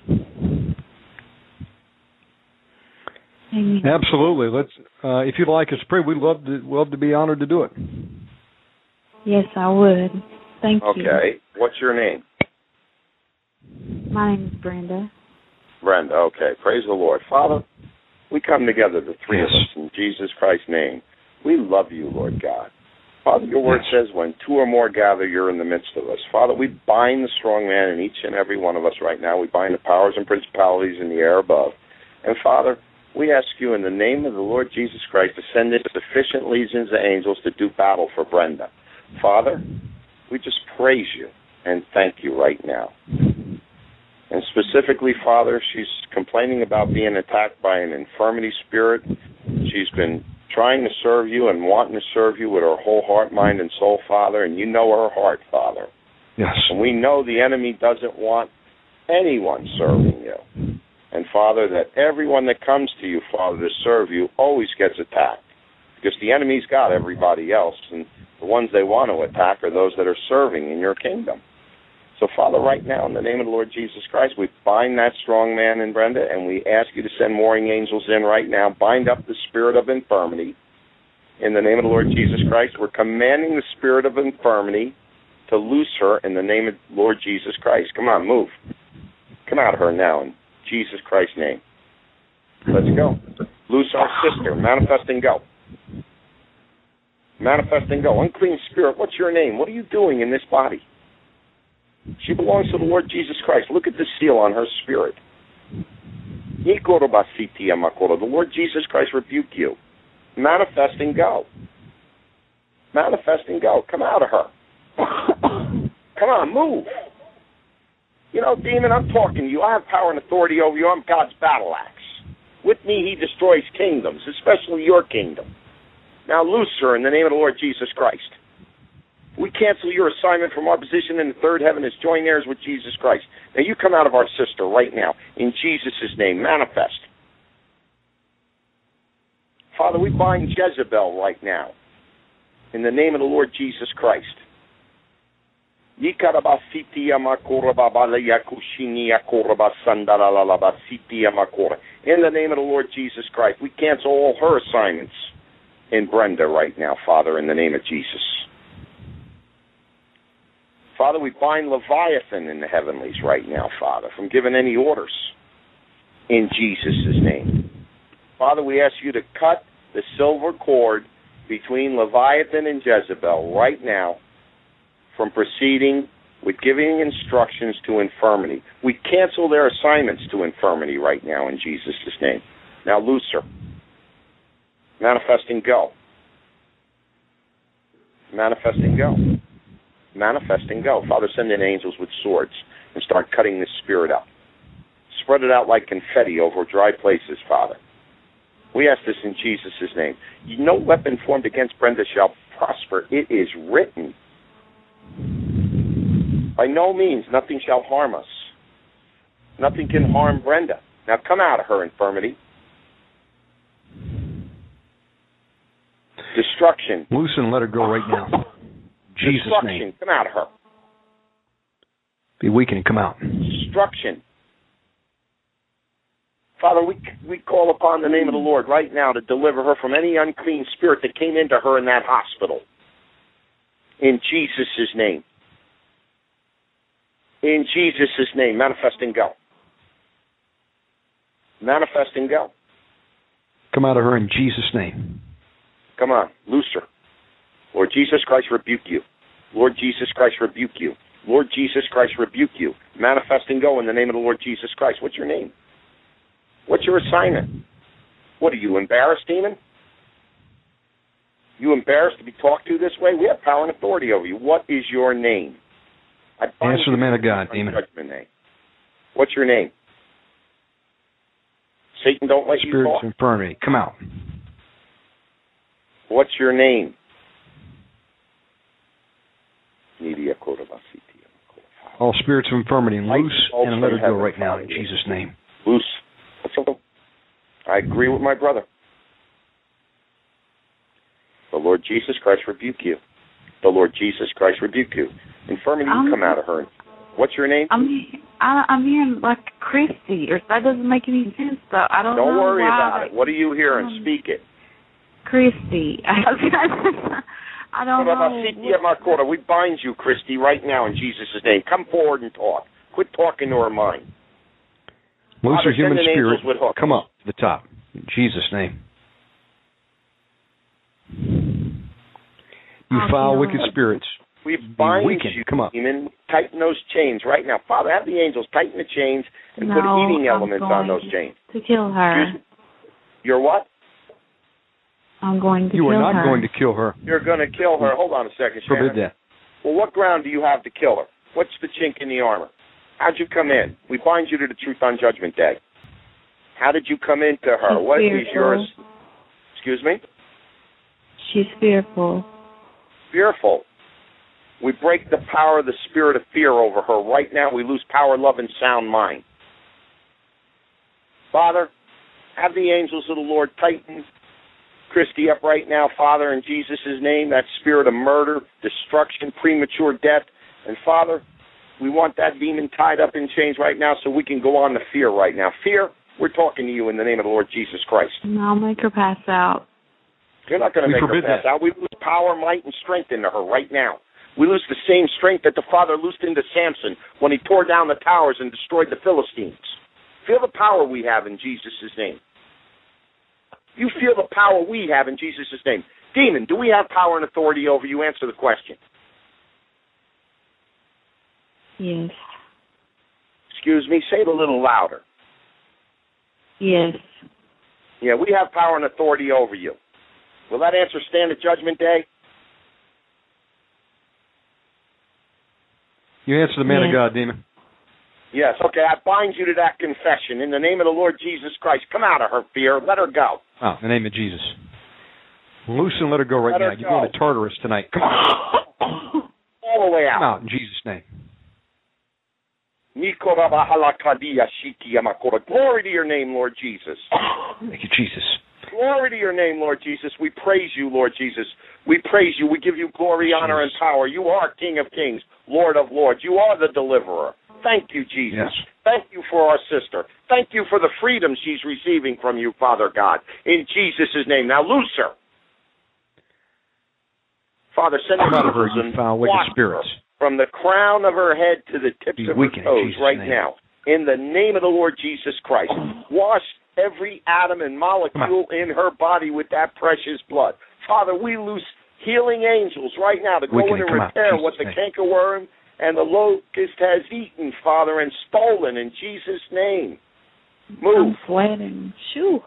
Absolutely. Let's. Uh, if you'd like us to pray, we'd love to love to be honored to do it. Yes, I would. Thank you. Okay. What's your name? My name is Brenda. Brenda. Okay. Praise the Lord. Father, we come together, the three of us, in Jesus Christ's name. We love you, Lord God. Father, your word Yes. says when two or more gather, you're in the midst of us. Father, we bind the strong man in each and every one of us right now. We bind the powers and principalities in the air above. And Father, we ask you in the name of the Lord Jesus Christ to send in sufficient legions of angels to do battle for Brenda. Father, we just praise you and thank you right now. And specifically, Father, she's complaining about being attacked by an infirmity spirit. She's been trying to serve you and wanting to serve you with her whole heart, mind, and soul, Father, and you know her heart, Father. Yes. And we know the enemy doesn't want anyone serving you. And Father, that everyone that comes to you, Father, to serve you always gets attacked. Because the enemy's got everybody else, and the ones they want to attack are those that are serving in your kingdom. So, Father, right now, in the name of the Lord Jesus Christ, we bind that strong man in Brenda, and we ask you to send warring angels in right now. Bind up the spirit of infirmity. In the name of the Lord Jesus Christ, we're commanding the spirit of infirmity to loose her in the name of the Lord Jesus Christ. Come on, move. Come out of her now in Jesus Christ's name. Let's go. Loose our sister. Manifest and go. Manifest and go. Unclean spirit, what's your name? What are you doing in this body? She belongs to the Lord Jesus Christ. Look at the seal on her spirit. The Lord Jesus Christ rebuke you. Manifest and go. Manifest and go. Come out of her. (coughs) Come on, move. You know, demon, I'm talking to you. I have power and authority over you. I'm God's battle axe. With me, he destroys kingdoms, especially your kingdom. Now loose her in the name of the Lord Jesus Christ. We cancel your assignment from our position in the third heaven as joint heirs with Jesus Christ. Now you come out of our sister right now in Jesus' name. Manifest. Father, we bind Jezebel right now in the name of the Lord Jesus Christ. In the name of the Lord Jesus Christ, we cancel all her assignments in Brenda right now, Father, in the name of Jesus. Father, we bind Leviathan in the heavenlies right now, Father, from giving any orders in Jesus' name. Father, we ask you to cut the silver cord between Leviathan and Jezebel right now from proceeding with giving instructions to infirmity. We cancel their assignments to infirmity right now in Jesus' name. Now, loose her. Manifest and go. Manifesting go. Manifesting go. Father, send in angels with swords and start cutting this spirit up. Spread it out like confetti over dry places, Father. We ask this in Jesus' name. No weapon formed against Brenda shall prosper. It is written. By no means, nothing shall harm us. Nothing can harm Brenda. Now come out of her infirmity. Destruction. Loose and let her go right now. (laughs) Jesus' Destruction. name. Come out of her. Be weakened. Come out. Destruction. Father, we we call upon the name of the Lord right now to deliver her from any unclean spirit that came into her in that hospital. In Jesus' name. In Jesus' name, manifest and go. Manifest and go. Come out of her in Jesus' name. Come on, loose her. Lord Jesus Christ, rebuke you. Lord Jesus Christ, rebuke you. Lord Jesus Christ, rebuke you. Manifest and go in the name of the Lord Jesus Christ. What's your name? What's your assignment? What are you, embarrassed, demon? You embarrassed to be talked to this way? We have power and authority over you. What is your name? I Answer the man of God, demon. Judgment name. What's your name? Satan, don't let you Spirits talk. of infirmity. Come out. What's your name? All spirits of infirmity, Light loose and let her go right now in Jesus' name. Loose. I agree with my brother. The Lord Jesus Christ rebuke you. The Lord Jesus Christ rebuke you. Infirmity Um, come out of her. What's your name? I'm I, I'm hearing like Christy, or that doesn't make any sense though. I don't, Don't know worry why about that- it. What are you hearing? Um, Speak it. Christy. (laughs) I don't know. Kodabasiti Amakora. We bind you, Christy, right now in Jesus' name. Come forward and talk. Quit talking to her mind. Loose Father, her human spirit. with hooks. Come up to the top. In Jesus' name. You Oh, foul, no. wicked spirits. We bind weakened. you, Come up. demon. Tighten those chains right now. Father, have the angels tighten the chains and no, put eating I'm elements going on those chains. To kill her. Excuse? You're what? I'm going to You kill are not her. going to kill her. You're going to kill her. Hold on a second, Shannon. Forbid that. Well, what ground do you have to kill her? What's the chink in the armor? How'd you come in? We bind you to the truth on Judgment Day. How did you come into her? She's What is fearful. yours? Excuse me? She's fearful. Fearful. We break the power of the spirit of fear over her. Right now, we lose power, love, and sound mind. Father, have the angels of the Lord tighten Christy up right now, Father, in Jesus' name, that spirit of murder, destruction, premature death. And Father, we want that demon tied up in chains right now so we can go on to fear right now. Fear, we're talking to you in the name of the Lord Jesus Christ. And I'll make her pass out. You're not going to We make her forbid pass that. out. We lose power, might, and strength into her right now. We lose the same strength that the Father loosed into Samson when he tore down the towers and destroyed the Philistines. Feel the power we have in Jesus' name. You feel the power we have in Jesus' name. Demon, do we have power and authority over you? Answer the question. Yes. Excuse me, say it a little louder. Yes. Yeah, we have power and authority over you. Will that answer stand at Judgment Day? You answer the man of God, demon. Yes, okay, I bind you to that confession in the name of the Lord Jesus Christ. Come out of her fear. Let her go. Oh, in the name of Jesus. Loose and let her go right Let now. You're going to. Tartarus tonight. Come on. (coughs) All the way out. Come out. out in Jesus' name. Glory to your name, Lord Jesus. Thank you, Jesus. Glory to your name, Lord Jesus. We praise you, Lord Jesus. We praise you. We give you glory, honor, and power. You are King of kings, Lord of lords. You are the deliverer. Thank you, Jesus. Yes. Thank you for our sister. Thank you for the freedom she's receiving from you, Father God. In Jesus' name. Now loose her. Father, send Come out of her, angels you and foul, wicked spirits. from the crown of her head to the tips Be of her toes right name. now. In the name of the Lord Jesus Christ. Oh. Wash every atom and molecule in her body with that precious blood. Father, we loose healing angels right now to go in and and come out, repair what the cankerworm and the locust has eaten, Father, and stolen in Jesus' name. Move. I'm sweating. Shoo.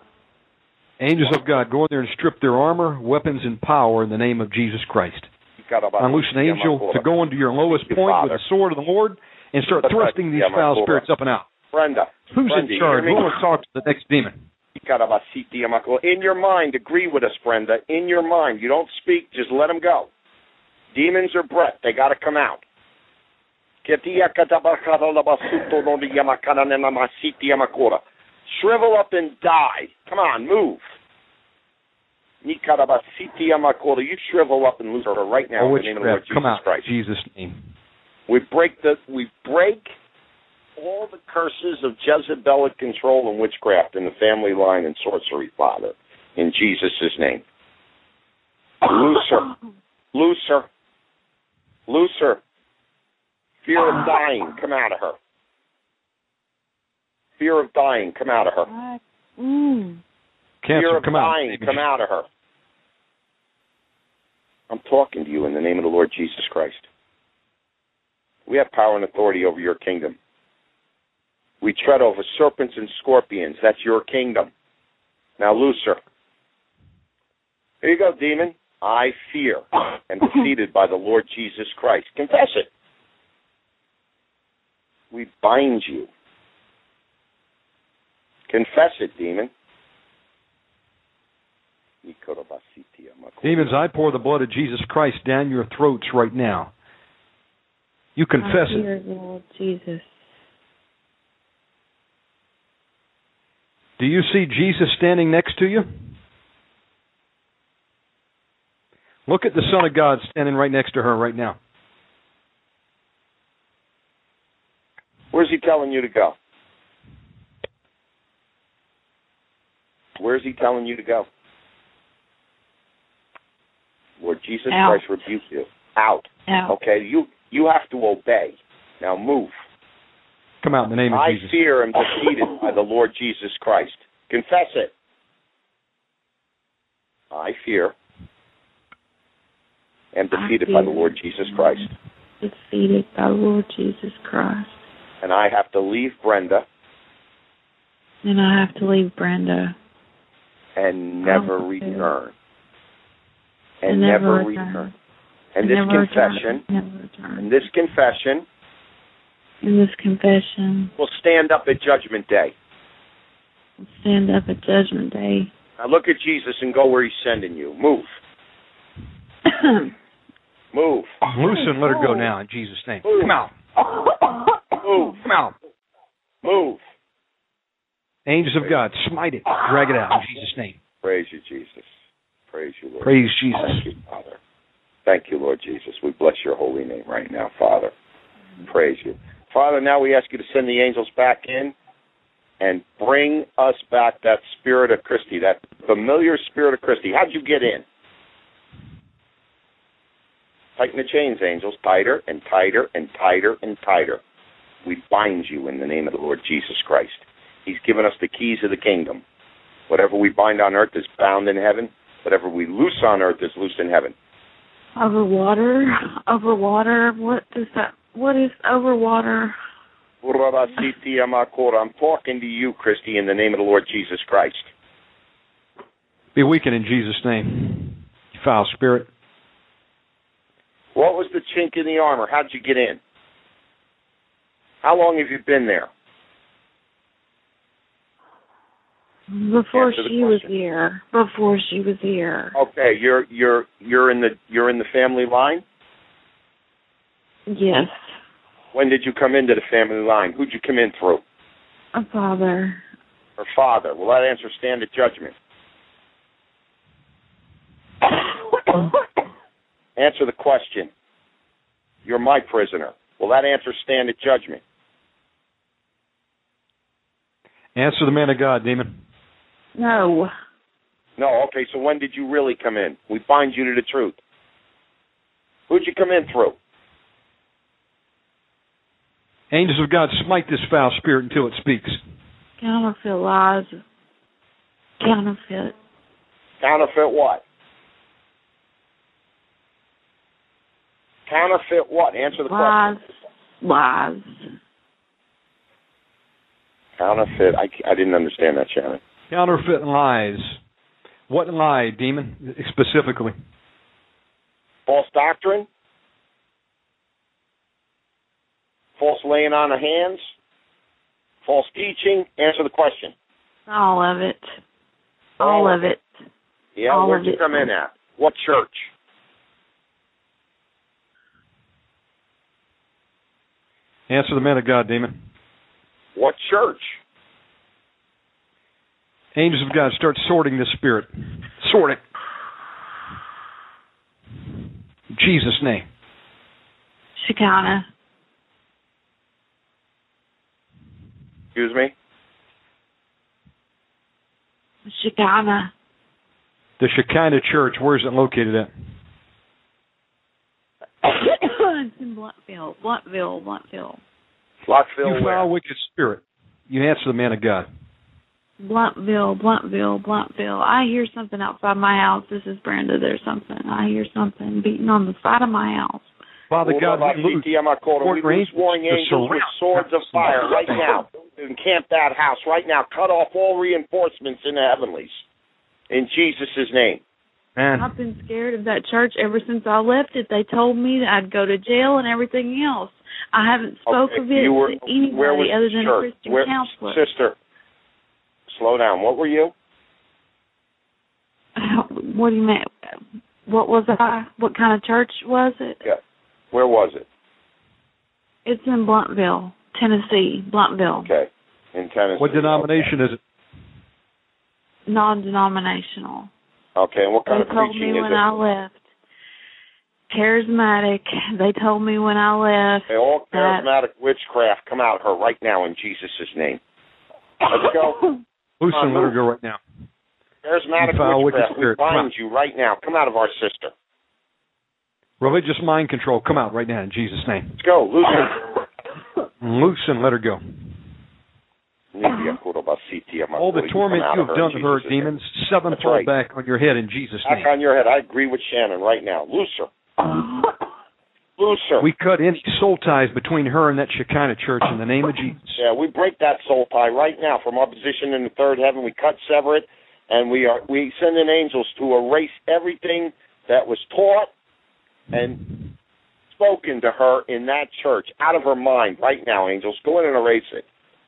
Angels of God, go in there and strip their armor, weapons, and power in the name of Jesus Christ. Unloose an angel to go into your lowest point with the sword of the Lord and start thrusting these foul spirits up and out. Brenda. Who's Brenda, in charge? Who will talk to the next demon? In your mind, agree with us, Brenda. In your mind, you don't speak, just let them go. Demons are breath; they got to come out. Ketia katabakata labasuto no yamakana nena yamakora. Shrivel up and die. Come on, move. Nikarabasiti yamakora. You shrivel up and lose her right now Oh, in the name of the Lord witchcraft, come Jesus out. Christ. Jesus' name. We break the we break all the curses of Jezebelic control and witchcraft in the family line and sorcery, Father, in Jesus' name. Loose her. (coughs) Loose her. Loose her. Fear of dying, come out of her. Fear of dying, come out of her. Mm. Cancer, Fear of come out. dying, come out of her. I'm talking to you in the name of the Lord Jesus Christ. We have power and authority over your kingdom. We tread over serpents and scorpions. That's your kingdom. Now loose her. Here you go, demon. I fear am defeated (laughs) by the Lord Jesus Christ. Confess it. We bind you. Confess it, demon. Demons, I pour the blood of Jesus Christ down your throats right now. You confess I it. the Lord Jesus. Do you see Jesus standing next to you? Look at the Son of God standing right next to her right now. Where's he telling you to go? Where's he telling you to go? Lord Jesus Out. Christ rebuke you. Out. Out. Okay, you you have to obey. Now move. Come out in the name of I Jesus. I fear am defeated by the Lord Jesus Christ. Confess it. I fear am defeated by the. Lord Jesus Christ. Defeated by the Lord Jesus Christ. And I have to leave Brenda And I have to leave Brenda. and never Oh, return. And And never never return. return. And And this never confession, return. Never return. and this confession In this confession, will stand up at Judgment Day. will stand up at Judgment Day. Now look at Jesus and go where He's sending you. Move, (coughs) move, Loose and let her go now in Jesus' name. Move. Come out. (laughs) move, Come out. move. Angels of God, smite it. Drag it out in Jesus' name. Praise you, Jesus. Praise you, Lord. Praise Jesus. Thank you, Father. Thank you, Lord Jesus. We bless your holy name right now, Father. Praise you. Father, now we ask you to send the angels back in and bring us back that spirit of Christy, that familiar spirit of Christy. How'd you get in? Tighten the chains, angels, tighter and tighter and tighter and tighter. We bind you in the name of the Lord Jesus Christ. He's given us the keys of the kingdom. Whatever we bind on earth is bound in heaven. Whatever we loose on earth is loosed in heaven. over water, over water. What does that? What is over water? I'm talking to you, Christy, in the name of the Lord Jesus Christ. Be weakened in Jesus' name. You foul spirit. What was the chink in the armor? How'd you get in? How long have you been there? Before Answer she was here. Before she was here. Okay, you're you're you're in the you're in the family line. Yes, When did you come into the family line? Who'd you come in through? a father. Her father. Will that answer stand at judgment? (coughs) Answer the question. You're my prisoner. Will that answer stand at judgment? Answer the man of God, demon. No, No. Okay. So when did you really come in? We find you to the truth. Who'd you come in through? Angels of God, smite this foul spirit until it speaks. counterfeit lies. Counterfeit. Counterfeit what? Counterfeit what? Answer the Lies. question. Lies. Counterfeit. I, I didn't understand that, Shannon. Counterfeit lies. What lie, demon, specifically? False doctrine? False laying on of hands? False teaching? Answer the question. All of it. All of it. Yeah, All where'd of you it. come in at? What church? Answer the man of God, demon. What church? Angels of God, start sorting this spirit. Sort it. In Jesus' name. Shekinah. Excuse me? Shekinah. The Shekinah Church, where's it located at? (coughs) it's in Blountville. Blountville. Blountville. Blockville you where? foul wicked spirit. You answer the man of God. Blountville, Blountville, Blountville. I hear something outside my house. This is Brenda. There's something. I hear something beating on the side of my house. Father Hold God, we lose. CT, I'm not calling. We Fort lose Range warring to angels with swords of fire right now. Encamp that house right now. Cut off all reinforcements in the heavenlies. In Jesus' name. Man, I've been scared of that church ever since I left it. They told me that I'd go to jail and everything else. I haven't spoke Okay, of it you were, to anybody where was other the than a church? Christian Where, counselor. Sister, slow down. What were you? Uh, what do you mean? What was I? What kind of church was it? Where was it? It's in Blountville, Tennessee. Blountville, Okay. In Tennessee. what denomination is it? non-denominational. Okay, and what kind they of told me when? I left. Charismatic. They told me when I left. Okay, all that- charismatic witchcraft, come out of her right now in Jesus' name. Let's go. (laughs) Loose and let her go right now. Charismatic You foul wicked witchcraft, we spirit, come bind out. you right now. Come out of our sister. Religious mind control, come out right now in Jesus' name. Let's go. Loosen. (coughs) Loose and let her go. All the torment you have done to her, demons, sevenfold right. back on your head in Jesus' name. Back name. on your head. I agree with Shannon right now. Looser. We cut any soul ties between her and that Shekinah church in the name of Jesus. Yeah, we break that soul tie right now from our position in the third heaven. We cut, sever it, and we are we send in angels to erase everything that was taught and spoken to her in that church out of her mind right now. Angels, go in and erase it.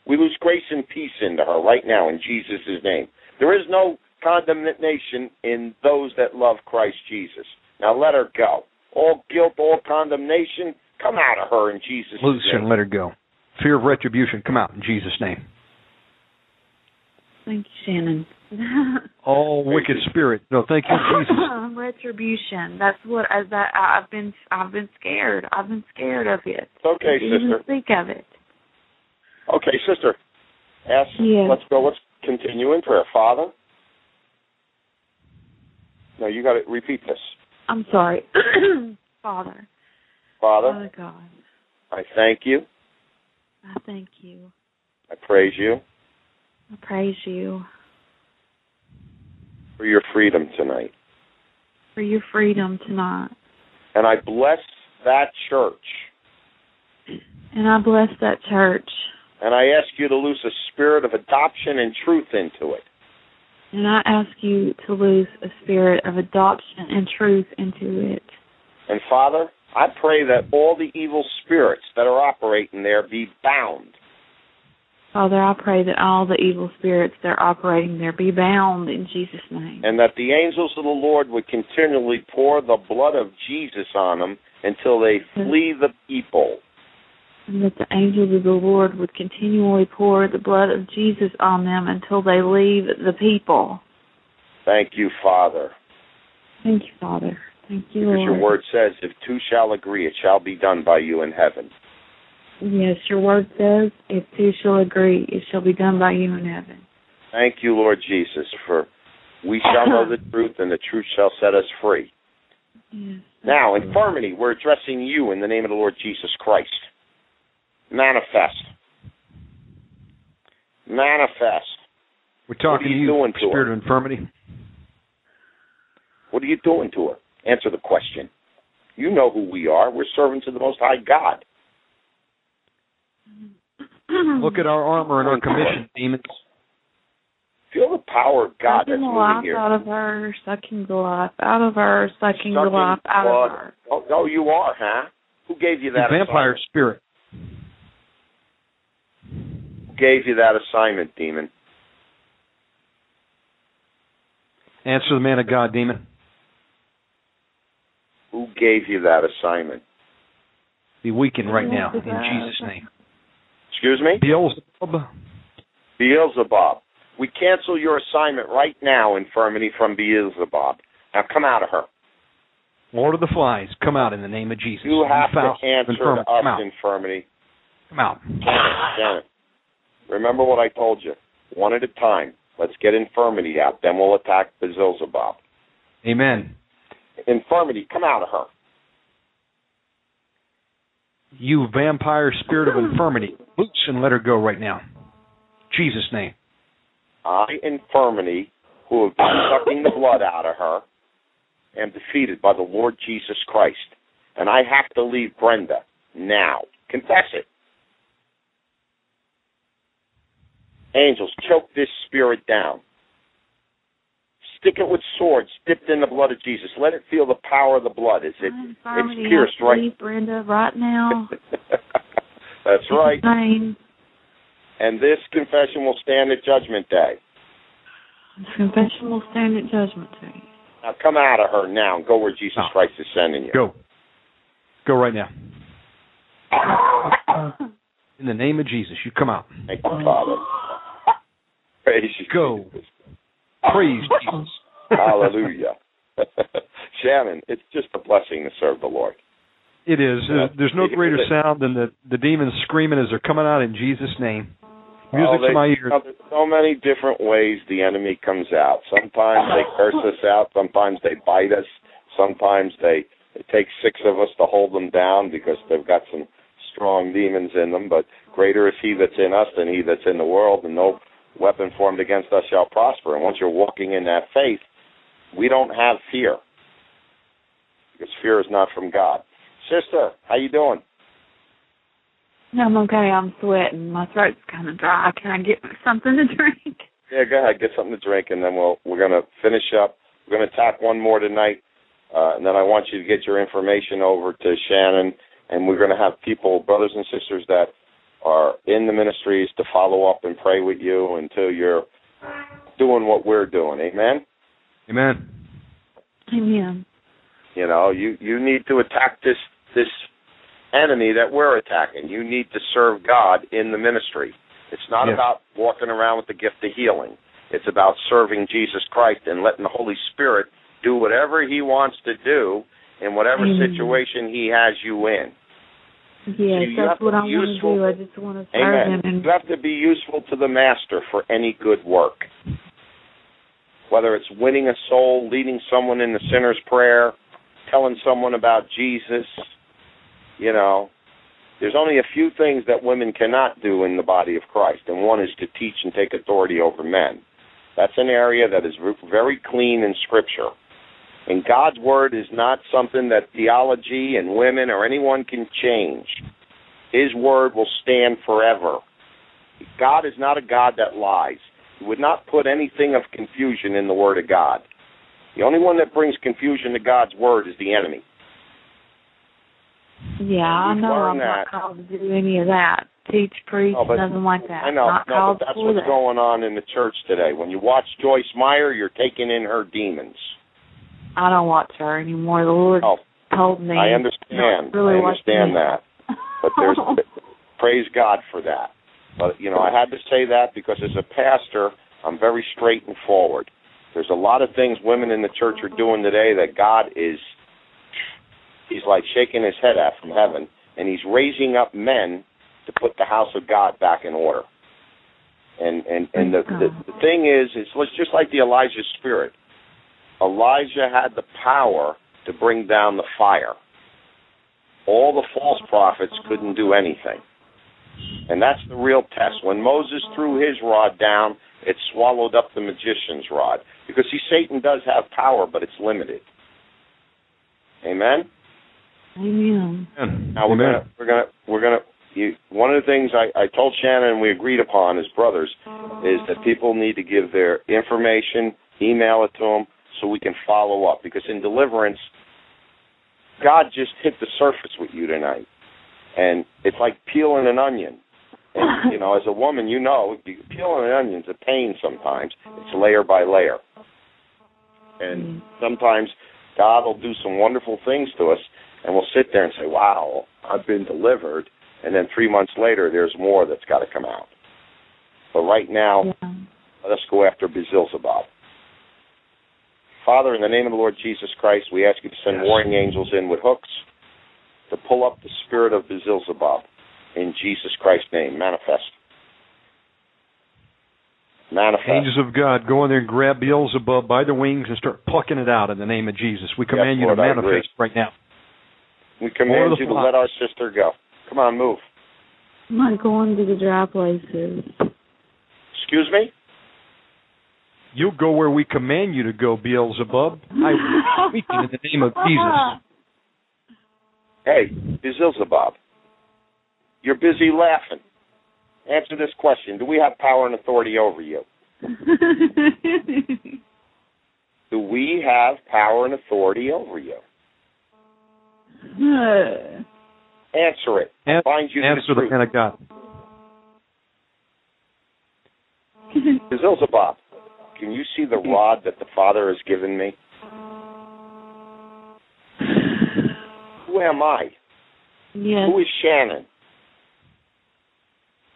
We lose grace and peace into her right now in Jesus' name. There is no condemnation in those that love Christ Jesus. Now let her go. All guilt, all condemnation, come out of her in Jesus' Loose name. and let her go. Fear of retribution, come out in Jesus' name. Thank you, Shannon. (laughs) All wicked spirit, no, thank you, Jesus. (coughs) Retribution. That's what I, that uh, I've been. I've been scared. I've been scared of it. It's okay, to even sister. speak of it. Okay, sister. Ask. Yes. Let's go. Let's continue in prayer. Father. No, you got to repeat this. I'm sorry, (coughs) Father. Father, Father God, I thank you. I thank you. I praise you I praise you for your freedom tonight, for your freedom tonight, and I bless that church. and I bless that church. And I ask you to loose a spirit of adoption and truth into it. And I ask you to loose a spirit of adoption and truth into it. And Father, I pray that all the evil spirits that are operating there be bound. Father, I pray that all the evil spirits that are operating there be bound in Jesus' name. and that the angels of the Lord would continually pour the blood of Jesus on them until they flee the people. And that the angels of the Lord would continually pour the blood of Jesus on them until they leave the people. Thank you, Father. Thank you, Father. Thank you, Because Lord. your word says, if two shall agree, it shall be done by you in heaven. Yes, your word says, if two shall agree, it shall be done by you in heaven. Thank you, Lord Jesus, for we shall know the (laughs) truth, and the truth shall set us free. Yes. Now, infirmity, we're addressing you in the name of the Lord Jesus Christ. Manifest. Manifest. We're talking are you to you, doing to spirit her? of infirmity. What are you doing to her? Answer the question. You know who we are. We're servants of the Most High God. (clears throat) Look at our armor and our commission, demons. Feel the power of God that's sucking the moving life here. out of her, sucking the life out of her, sucking, the life out blood. of her. Oh, no, you are, huh? Who gave you The that vampire assignment? spirit. Who gave you that assignment, demon? Answer the man of God, demon. Who gave you that assignment? be weakened right now in Jesus' name. Excuse me? Beelzebub. Beelzebub. We cancel your assignment right now, infirmity from Beelzebub. Now come out of her. Lord of the Flies, come out in the name of Jesus. You have foul to answer infirmity, to us, come out. infirmity. Come out. Janet, Janet, remember what I told you. One at a time. Let's get infirmity out. Then we'll attack Beelzebub. Amen. Infirmity, come out of her. You vampire spirit of infirmity, loose and let her go right now. Jesus' name. I, infirmity, who have been sucking the blood out of her, am defeated by the Lord Jesus Christ. And I have to leave Brenda now. Confess it. Angels, choke this spirit down. Stick it with swords dipped in the blood of Jesus. Let it feel the power of the blood as it, it's pierced I right. leave Brenda right now. (laughs) That's right. Name. And this confession will stand at Judgment Day. This confession will stand at judgment day. Now come out of her now and go where Jesus No. Christ is sending you. Go. Go right now. (coughs) In the name of Jesus, you come out. Thank you, Father. Praise you. Go. Jesus. Praise Jesus. (laughs) Hallelujah. (laughs) Shannon, it's just a blessing to serve the Lord. It is. Yeah. There's, no greater sound than the, the demons screaming as they're coming out in Jesus' name. Music Oh, they- to my ears. now, there's so many different ways the enemy comes out. Sometimes they curse us out. Sometimes they bite us. Sometimes they it takes six of us to hold them down because they've got some strong demons in them. But greater is He that's in us than He that's in the world, and no weapon formed against us shall prosper. And once you're walking in that faith, we don't have fear because fear is not from God. Sister, how you doing? I'm okay. I'm sweating. My throat's kind of dry. Can I get something to drink? Yeah, go ahead. Get something to drink, and then we'll we're gonna finish up. We're gonna attack one more tonight, uh, and then I want you to get your information over to Shannon, and we're gonna have people, brothers and sisters that are in the ministries, to follow up and pray with you until you're doing what we're doing. Amen. Amen. Amen. You know, you you need to attack this this enemy that we're attacking. You need to serve God in the ministry. It's not Yes. about walking around with the gift of healing. It's about serving Jesus Christ and letting the Holy Spirit do whatever He wants to do in whatever Amen. situation He has you in. Yes, you that's what I want to do. I just want to serve Amen. him. And You have to be useful to the Master for any good work. Whether it's winning a soul, leading someone in the sinner's prayer, telling someone about Jesus, you know, there's only a few things that women cannot do in the body of Christ, and one is to teach and take authority over men. That's an area that is very clean in Scripture. And God's Word is not something that theology and women or anyone can change. His Word will stand forever. God is not a God that lies. He would not put anything of confusion in the Word of God. The only one that brings confusion to God's Word is the enemy. yeah, I know I'm learned not called to do any of that. Teach, preach, Oh, but- nothing like that. I know, Not no, but that's what's that. going on in the church today. When you watch Joyce Meyer, you're taking in her demons. I don't watch her anymore. The Lord Oh, told me. I understand. really I understand that. But there's (laughs) praise God for that. But you know, I had to say that because as a pastor, I'm very straight and forward. There's a lot of things women in the church are doing today that God is he's like shaking his head at from heaven and he's raising up men to put the house of God back in order. And and and the oh, the, the thing is it's just like the Elijah spirit. Elijah had the power to bring down the fire. All the false prophets couldn't do anything. And that's the real test. When Moses threw his rod down, it swallowed up the magician's rod. Because see, Satan does have power, but it's limited. Amen. Amen. Amen. Now we're Amen. gonna we're gonna we're gonna. You, one of the things I, I told Shannon and we agreed upon as brothers is that people need to give their information, email it to them, so we can follow up. Because in deliverance, God just hit the surface with you tonight, and it's like peeling an onion. And (laughs) you know, as a woman, you know, peeling an onion's a pain sometimes. It's layer by layer, and mm. sometimes God will do some wonderful things to us, and we'll sit there and say, "Wow, I've been delivered," and then three months later, there's more that's got to come out. But right now, Yeah. let us go after Beelzebub. Father, in the name of the Lord Jesus Christ, we ask you to send Yes. warring angels in with hooks to pull up the spirit of Beelzebub. In Jesus Christ's name, manifest. Manifest. Angels of God, go in there and grab Beelzebub by the wings and start plucking it out in the name of Jesus. We command you Lord, to manifest right now. we command you to let our sister go. Come on, move. I'm not going to the dry places. Excuse me? You go where we command you to go, Beelzebub. (laughs) I speak in the name of Jesus. (laughs) Hey, Beelzebub, you're busy laughing. Answer this question. Do we have power and authority over you? (laughs) Do we have power and authority over you? Answer it. An- bind you answer the the truth. man of God. Beelzebub, can you see the mm-hmm. rod that the Father has given me? Who am I? yes, Who is Shannon?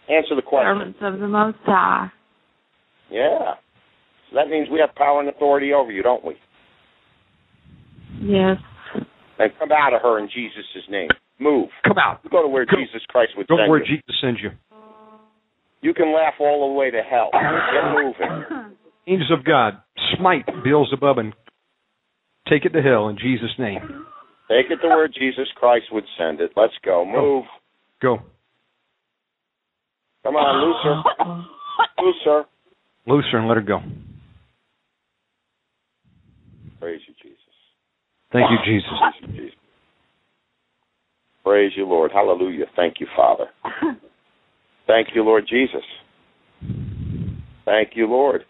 Answer the question. servants of the Most High. Yeah. So that means we have power and authority over you, don't we? Yes. And come out of her in Jesus' name. Move. Come out. Go to where Go. Jesus Christ would Go send where you. Jesus sends you. You can laugh all the way to hell. Get moving. (clears throat) Angels of God, smite Beelzebub and take it to hell in Jesus' name. Take it to where Jesus Christ would send it. Let's go. Move. Go. Come on, looser. Looser. (laughs) Loose her and let her go. Praise you, Jesus. Thank you, Jesus. Praise you, Jesus. Praise you, Lord. Hallelujah. Thank you, Father. (laughs) Thank you, Lord Jesus. Thank you, Lord.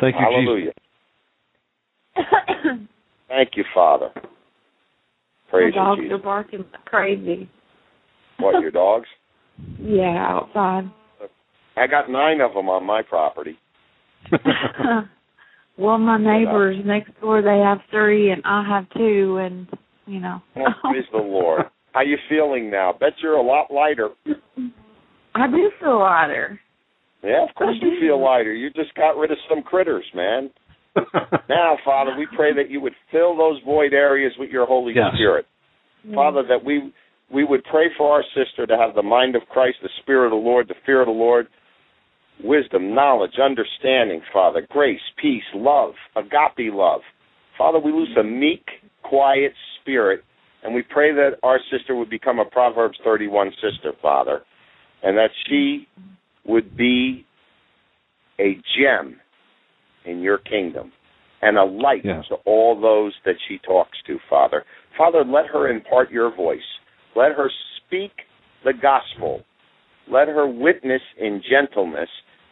Thank you, Jesus. Hallelujah. Thank you, Father. Praise My dogs you, are barking crazy. What, your dogs? (laughs) Yeah, outside. I got nine of them on my property. (laughs) (laughs) well, my neighbors next door they have three, and I have two, and you know. Oh, praise the Lord. How you feeling now? Bet you're a lot lighter. I do feel lighter. Yeah, of course you feel lighter. You just got rid of some critters, man. (laughs) Now, Father, we pray that you would fill those void areas with your Holy Yes. Spirit. Mm. Father, that we we would pray for our sister to have the mind of Christ, the Spirit of the Lord, the fear of the Lord, wisdom, knowledge, understanding, Father, grace, peace, love, agape love. Father, we lose a meek, quiet spirit, and we pray that our sister would become a Proverbs 31 sister, Father, and that she would be a gem in your kingdom and a light Yes. to all those that she talks to, Father. Father, let her impart your voice. Let her speak the gospel. Let her witness in gentleness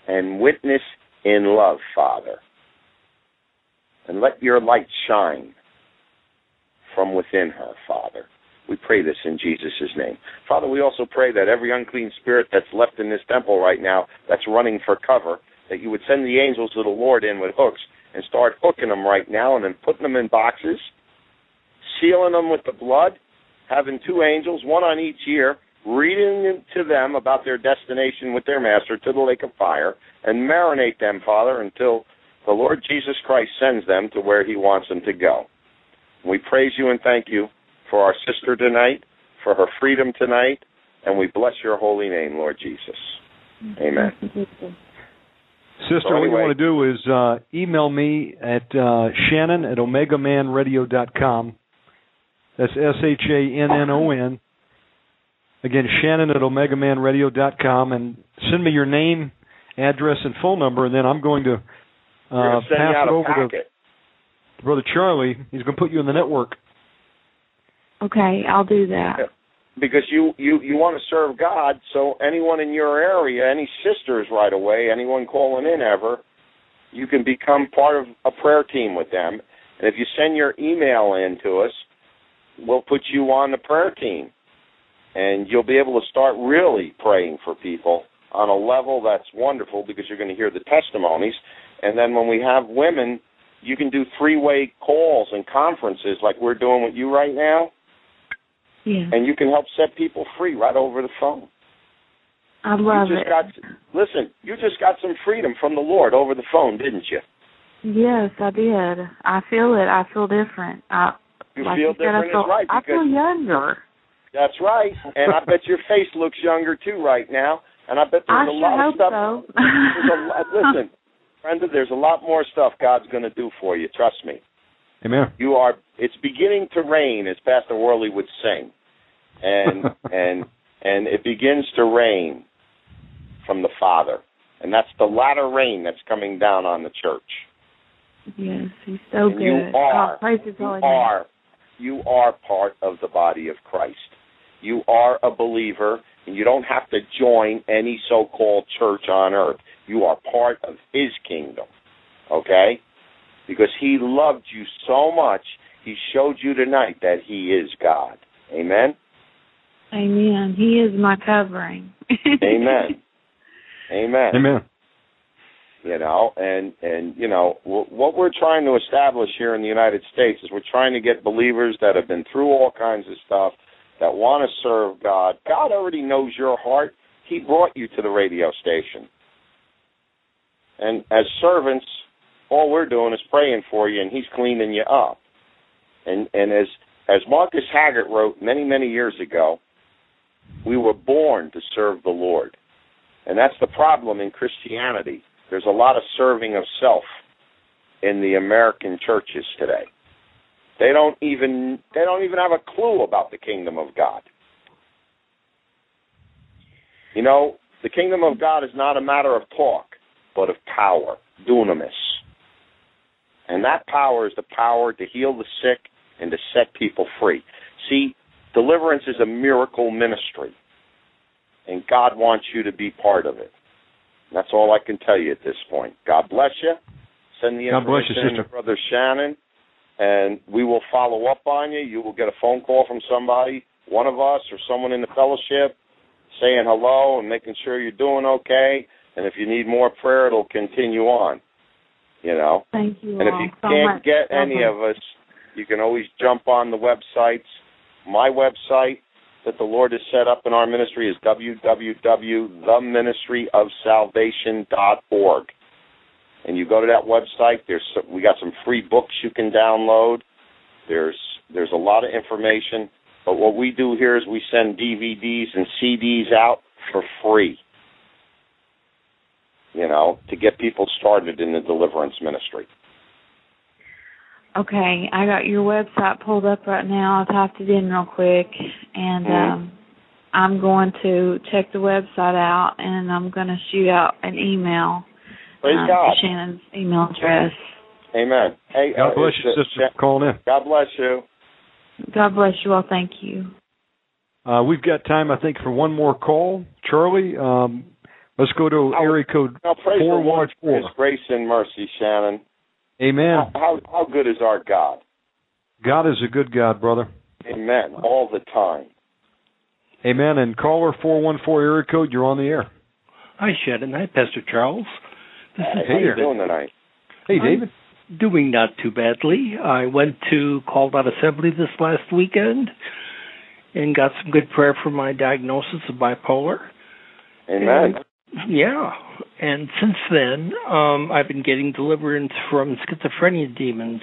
and witness in love, Father. And let your light shine from within her, Father. We pray this in Jesus' name. Father, we also pray that every unclean spirit that's left in this temple right now that's running for cover, that you would send the angels of the Lord in with hooks and start hooking them right now and then putting them in boxes, sealing them with the blood, having two angels, one on each ear, reading to them about their destination with their master to the lake of fire, and marinate them, Father, until the Lord Jesus Christ sends them to where he wants them to go. We praise you and thank you for our sister tonight, for her freedom tonight, and we bless your holy name, Lord Jesus. Amen. Sister, So what you want to do is uh, email me at uh, Shannon at OmegaManRadio.com. That's S H A N N O N. Again, Shannon at OmegaManRadio.com, and send me your name, address, and phone number, and then I'm going to uh, going to send pass it over packet. to Brother Charlie. He's going to put you in the network. Okay, I'll do that. because you you you want to serve God. So anyone in your area, any sisters right away, anyone calling in ever, you can become part of a prayer team with them. And if you send your email in to us, we'll put you on the prayer team, and you'll be able to start really praying for people on a level that's wonderful because you're going to hear the testimonies. And then when we have women, you can do three-way calls and conferences like we're doing with you right now Yes. and you can help set people free right over the phone. I love you just it. got listen, you just got some freedom from the Lord over the phone, didn't you? Yes, I did. I feel it. I feel different. I, You like feel you said, I different feel, is right I feel younger. that's right. And I bet your face looks younger too right now. And I bet there's a lot hope of stuff. so. (laughs) There's a lot, listen, Brenda, there's a lot more stuff God's going to do for you. Trust me. Amen. You are. It's beginning to rain, as Pastor Worley would sing, and (laughs) and and it begins to rain from the Father, and that's the latter rain that's coming down on the church. Yes, he's so And good. you are. Oh, You holy name. are. You are part of the body of Christ. You are a believer, and you don't have to join any so-called church on earth. You are part of His kingdom. Okay? Because He loved you so much, He showed you tonight that He is God. Amen. Amen. He is my covering. Amen. Amen. Amen. you know and and you know what we're trying to establish here in the United States is we're trying to get believers that have been through all kinds of stuff that want to serve God. God already knows your heart. He brought you to the radio station. And as servants, all we're doing is praying for you and he's cleaning you up. And and as as Marcus Haggart wrote many many years ago, we were born to serve the Lord. And that's the problem in Christianity. There's a lot of serving of self in the American churches today. They don't even they don't even have a clue about the kingdom of God. You know, the kingdom of God is not a matter of talk, but of power, dunamis. And that power is the power to heal the sick and to set people free. See, deliverance is a miracle ministry. And God wants you to be part of it. That's all I can tell you at this point. God bless you. Send the God bless you, sister. to Brother Shannon, and we will follow up on you. You will get a phone call from somebody, one of us or someone in the fellowship, saying hello and making sure you're doing okay. And if you need more prayer, it'll continue on. You know. Thank you And if you so can't much. get God any of us, you can always jump on the websites. My website that the Lord has set up in our ministry is www.theministryofsalvation.org. And you go to that website. There's some, we got some free books you can download. There's there's a lot of information. But what we do here is we send DVDs and CDs out for free. You know, to get people started in the deliverance ministry. Okay, I got your website pulled up right now. I typed it in real quick, and um, I'm going to check the website out, and I'm going to shoot out an email Praise um, God. to Shannon's email address. Amen. Hey, God uh, bless it's, you, sister, for calling in. God bless you. God bless you all. Thank you. Uh, we've got time, I think, for one more call. Charlie, um, let's go to How- area code Now, praise four Lord His four. grace and mercy, Shannon. Amen. How, how how good is our God? God is a good God, brother. Amen. All the time. Amen. And caller four one four area code, you're on the air. Hi, Shannon. Hi, Pastor Charles. This is Hey, how you doing tonight? Hey, I'm David. Doing not too badly. I went to called out assembly this last weekend and got some good prayer for my diagnosis of bipolar. Amen. Yeah. And since then, um, I've been getting deliverance from schizophrenia demons.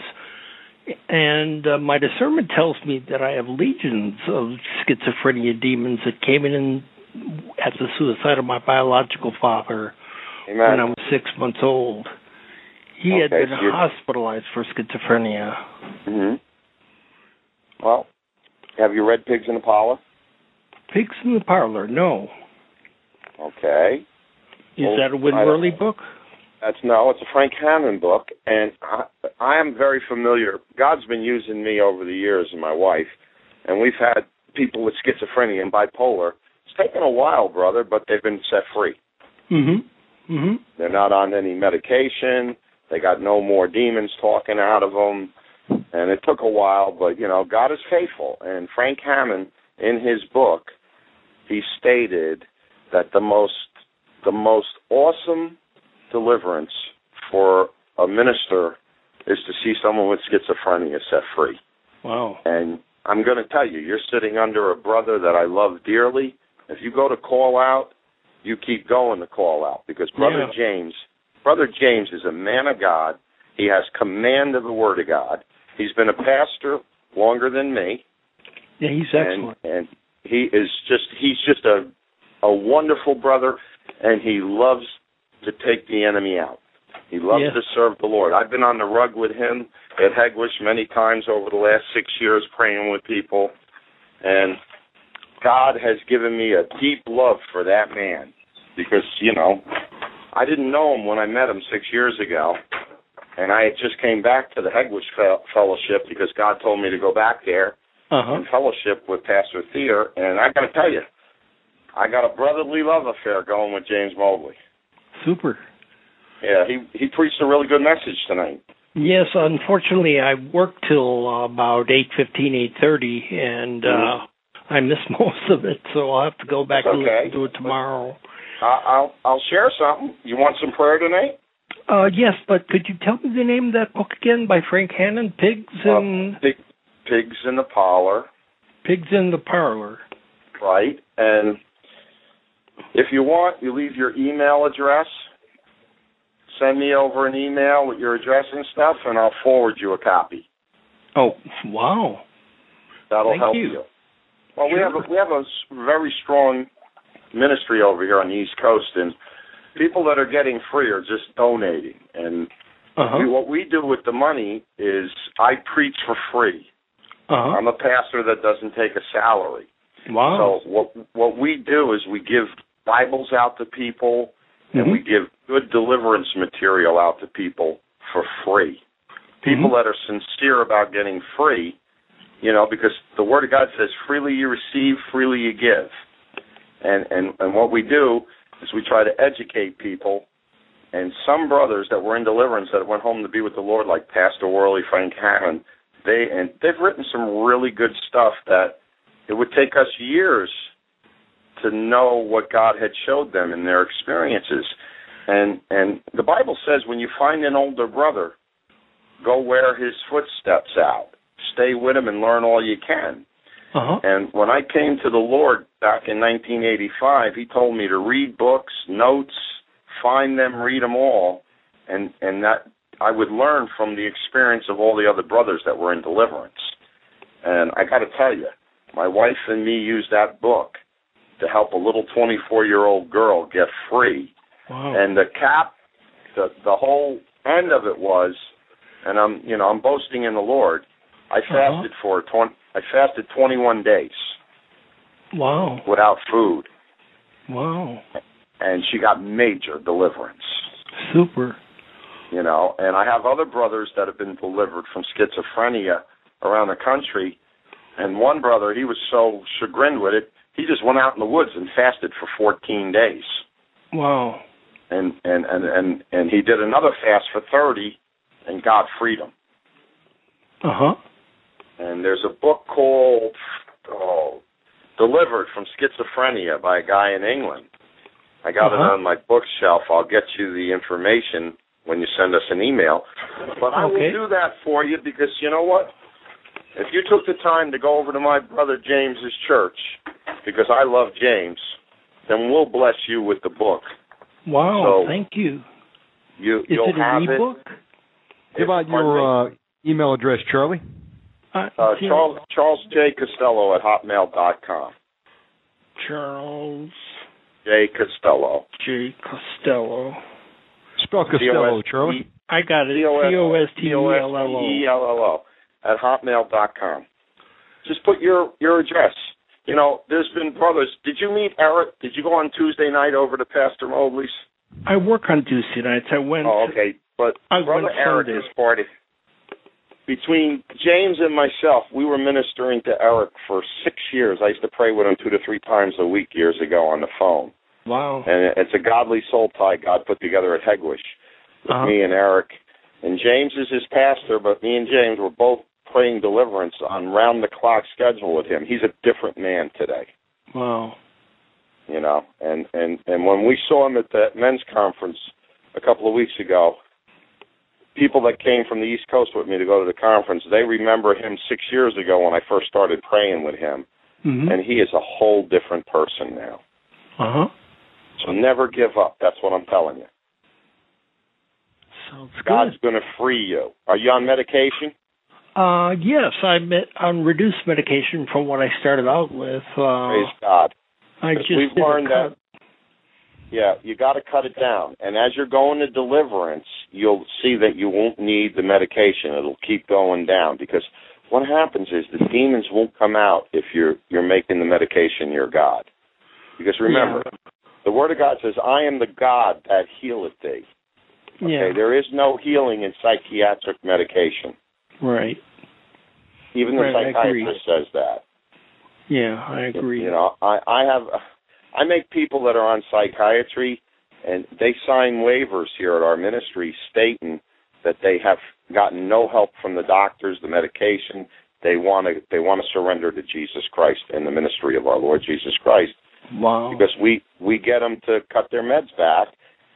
And uh, my discernment tells me that I have legions of schizophrenia demons that came in at the suicide of my biological father when I was six months old. He had been so hospitalized for schizophrenia. hmm Well, have you read Pigs in the Parlor? Pigs in the Parlor, no. Okay. Is Well, that a Win Worley book? That's no, it's a Frank Hammond book, and I, I am very familiar. God's been using me over the years and my wife, and we've had people with schizophrenia and bipolar. It's taken a while, brother, but they've been set free. Mm-hmm. Mm-hmm. They're not on any medication. They got no more demons talking out of them, and it took a while, but you know, God is faithful. And Frank Hammond, in his book, he stated that the most the most awesome deliverance for a minister is to see someone with schizophrenia set free. Wow. And I'm going to tell you, you're sitting under a brother that I love dearly. If you go to call out, you keep going to call out because Brother Yeah. James, Brother James is a man of God. He has command of the Word of God. He's been a pastor longer than me, Yeah, he's and excellent. and he is just he's just a a wonderful brother, and he loves to take the enemy out. He loves Yes. to serve the Lord. I've been on the rug with him at Hegewisch many times over the last six years, praying with people, and God has given me a deep love for that man because you know I didn't know him when I met him six years ago, and I had just came back to the Hegewisch Fel- Fellowship because God told me to go back there Uh huh. in fellowship with Pastor Theer, and I got to tell you, I got a brotherly love affair going with James Mobley. Super. Yeah, he he preached a really good message tonight. Yes, unfortunately, I worked till uh, about eight fifteen, eight thirty, and uh, Mhm. I missed (laughs) most of it, so I'll have to go back It's and okay. listen to it tomorrow. I, I'll I'll share something. You want some prayer tonight? Uh, yes, but could you tell me the name of that book again by Frank Hannon? Pigs Uh, Pig, pigs in the parlor, Pigs in the Parlor. right? And if you want, you leave your email address. Send me over an email with your address and stuff, and I'll forward you a copy. Oh, wow. That'll Thank help you. you. Well, we have a, we have a very strong ministry over here on the East Coast, and people that are getting free are just donating. And Uh huh. we, what we do with the money is I preach for free. Uh huh. I'm a pastor that doesn't take a salary. Wow. So what what we do is we give Bibles out to people, and we Mhm. give good deliverance material out to people for free. People Mhm. that are sincere about getting free, you know, because the Word of God says, "Freely you receive, freely you give." And and and what we do is we try to educate people. And some brothers that were in deliverance that went home to be with the Lord, like Pastor Worley, Frank Hammond, they and they've written some really good stuff that it would take us years to know what God had showed them in their experiences. And and the Bible says when you find an older brother, go wear his footsteps out. Stay with him and learn all you can. Uh huh. And when I came to the Lord back in 1985, He told me to read books, notes, find them, read them all, and and that I would learn from the experience of all the other brothers that were in deliverance. And I got to tell you, my wife and me used that book to help a little 24-year-old girl get free. Wow. And the cap, the the whole end of it was, and I'm you know I'm boasting in the Lord. I uh-huh. fasted for 20. I fasted 21 days wow. without food, Wow. and she got major deliverance. Super. You know, and I have other brothers that have been delivered from schizophrenia around the country. And one brother, he was so chagrined with it, he just went out in the woods and fasted for 14 days. Wow. And and and and and he did another fast for 30, and God freed him. Uh huh. And there's a book called oh, Delivered from Schizophrenia by a guy in England. I got it Uh-huh. on my bookshelf. I'll get you the information when you send us an email. But I Okay. will do that for you because you know what? If you took the time to go over to my brother James's church, because I love James, then we'll bless you with the book. Wow. So, Thank you. You Is you'll it an have ebook? Give out your uh, email address, Charlie. Uh, uh, Charles Charles J Costello at hotmail dot com. Charles J Costello. J. Costello. Spell Costello, Charlie. I got it. C O S T E L L O. At hotmail dot com. Just put your your address. You know, there's been brothers. Did you meet Eric? Did you go on Tuesday night over to Pastor Mobley's? I work on Tuesday nights. I went. Oh, okay. But I brother went Eric Sunday. was part. Between James and myself, we were ministering to Eric for six years. I used to pray with him two to three times a week years ago on the phone. Wow. and it's a godly soul tie God put together at Hegewisch with Uh-huh. me and Eric. And James is his pastor, but me and James were both praying deliverance on round the clock schedule with him. He's a different man today, Wow. you know. And and and when we saw him at the men's conference a couple of weeks ago, people that came from the East Coast with me to go to the conference, they remember him six years ago when I first started praying with him, Mm-hmm. and he is a whole different person now. Uh huh. So never give up. That's what I'm telling you. Sounds God's going to free you. Are you on medication? Uh, yes, I'm on reduced medication from what I started out with. Uh, Praise God. I just we've learned that. Yeah, you got to cut it down. And as you're going to deliverance, you'll see that you won't need the medication. It'll keep going down because what happens is the demons won't come out if you're you're making the medication your god. Because remember, the word of God says, "I am the God that healeth thee." Okay, Yeah. there is no healing in psychiatric medication. Right. Even the Right, psychiatrist says that. Yeah, I agree. You know, I I have I make people that are on psychiatry and they sign waivers here at our ministry stating that they have gotten no help from the doctors, the medication. They want to they want to surrender to Jesus Christ and the ministry of our Lord Jesus Christ wow. because we we get them to cut their meds back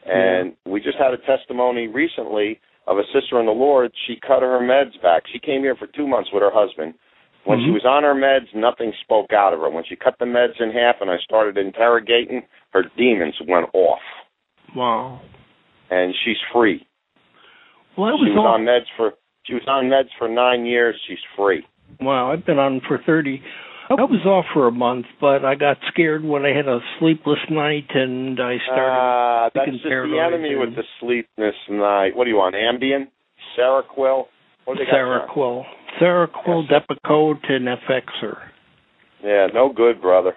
and we just had a testimony recently of a sister in the Lord. She cut her meds back. She came here for two months with her husband. When she Mhm. was on her meds, nothing spoke out of her. When she cut the meds in half and I started interrogating, her demons went off, wow. and she's free. Well, I She was was off. on meds for she was on meds for nine years. She's free. Wow, I've been on for 30. I was off for a month, but I got scared when I had a sleepless night and I started. Ah, that's just the enemy and- with the sleepless night. What do you want? Ambien, Seroquel. What do they got? there? Seroquel. Seroquel, Yes. Depakote, and Effexor. Yeah, no good, brother.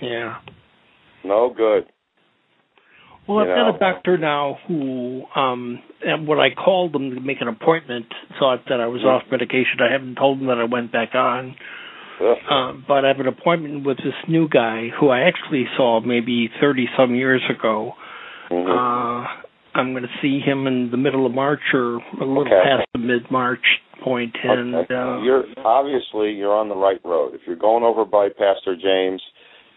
Yeah. No good. Well, I've You got know. a doctor now who, um, and when I called them to make an appointment, thought that I was off medication. I haven't told them that I went back on. Um, but I have an appointment with this new guy who I actually saw maybe 30 some years ago. Mhm. Uh, I'm going to see him in the middle of March or a little Okay. past the mid March point. and Okay. uh, you're obviously you're on the right road. If you're going over by Pastor James,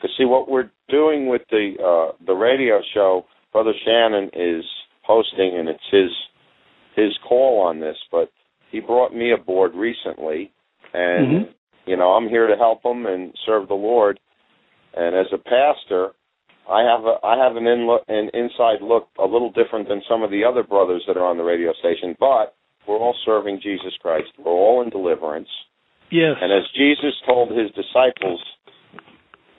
because see what we're doing with the uh, the radio show, Brother Shannon is hosting, and it's his his call on this. But he brought me aboard recently, and Mhm. You know I'm here to help them and serve the Lord. And as a pastor, I have a I have an in look, an inside look a little different than some of the other brothers that are on the radio station, but we're all serving Jesus Christ. We're all in deliverance. yes, And as Jesus told his disciples,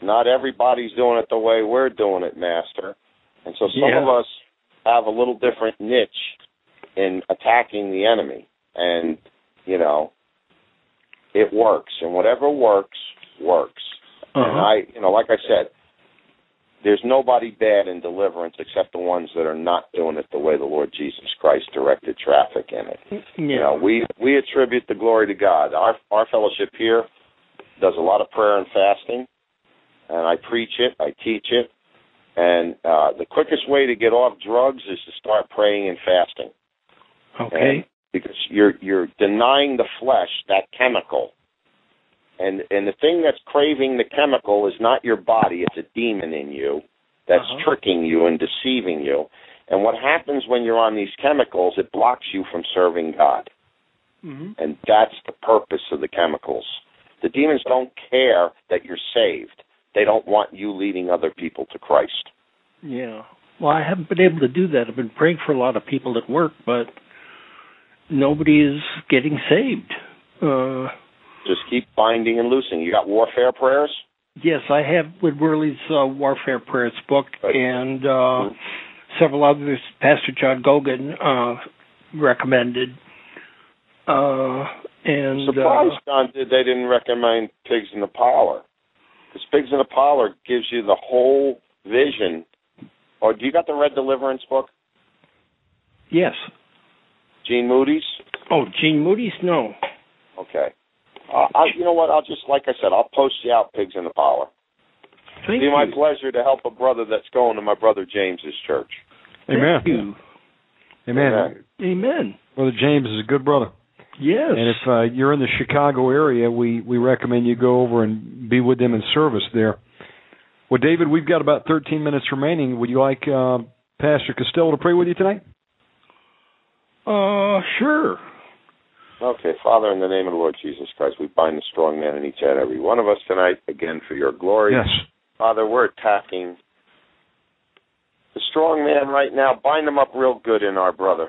not everybody's doing it the way we're doing it, Master. And so some Yeah. of us have a little different niche in attacking the enemy. And, you know, it works. And whatever works, works. And uh-huh. I, you know, like I said, there's nobody bad in deliverance except the ones that are not doing it the way the Lord Jesus Christ directed traffic in it. yeah, You know, we we attribute the glory to God. Our our fellowship here does a lot of prayer and fasting, and I preach it, I teach it, and uh, the quickest way to get off drugs is to start praying and fasting. okay, And because you're you're denying the flesh that chemical. And and the thing that's craving the chemical is not your body, it's a demon in you that's Uh-huh. tricking you and deceiving you. And what happens when you're on these chemicals, it blocks you from serving God. hmm And that's the purpose of the chemicals. The demons don't care that you're saved. They don't want you leading other people to Christ. yeah. Well, I haven't been able to do that. I've been praying for a lot of people at work, but nobody is getting saved. Uh, Just keep binding and loosing. You got warfare prayers? yes, I have with Worley's uh, Warfare Prayers book Right. and uh, several others Pastor John Gogan uh, recommended. Uh, and Surprised, uh, John, did they didn't recommend Pigs in the Parlor. Because Pigs in the Parlor gives you the whole vision. Or do you got the Red Deliverance book? yes. Gene Moody's? Oh, Gene Moody's? No. Okay. Uh, I, you know what? I'll just, like I said, I'll post you out Pigs in the Parlor. Thank It'd be you. my pleasure to help a brother that's going to my brother James's church. Amen. Thank you. Amen. Amen. Amen. Brother James is a good brother. Yes. And if uh, you're in the Chicago area, we, we recommend you go over and be with them in service there. Well, David, we've got about 13 minutes remaining. Would you like uh, Pastor Costello to pray with you tonight? Uh, sure. Okay, Father, in the name of the Lord Jesus Christ, we bind the strong man in each and every one of us tonight, again for your glory. Yes. Father, we're attacking the strong man right now. Bind him up real good in our brother.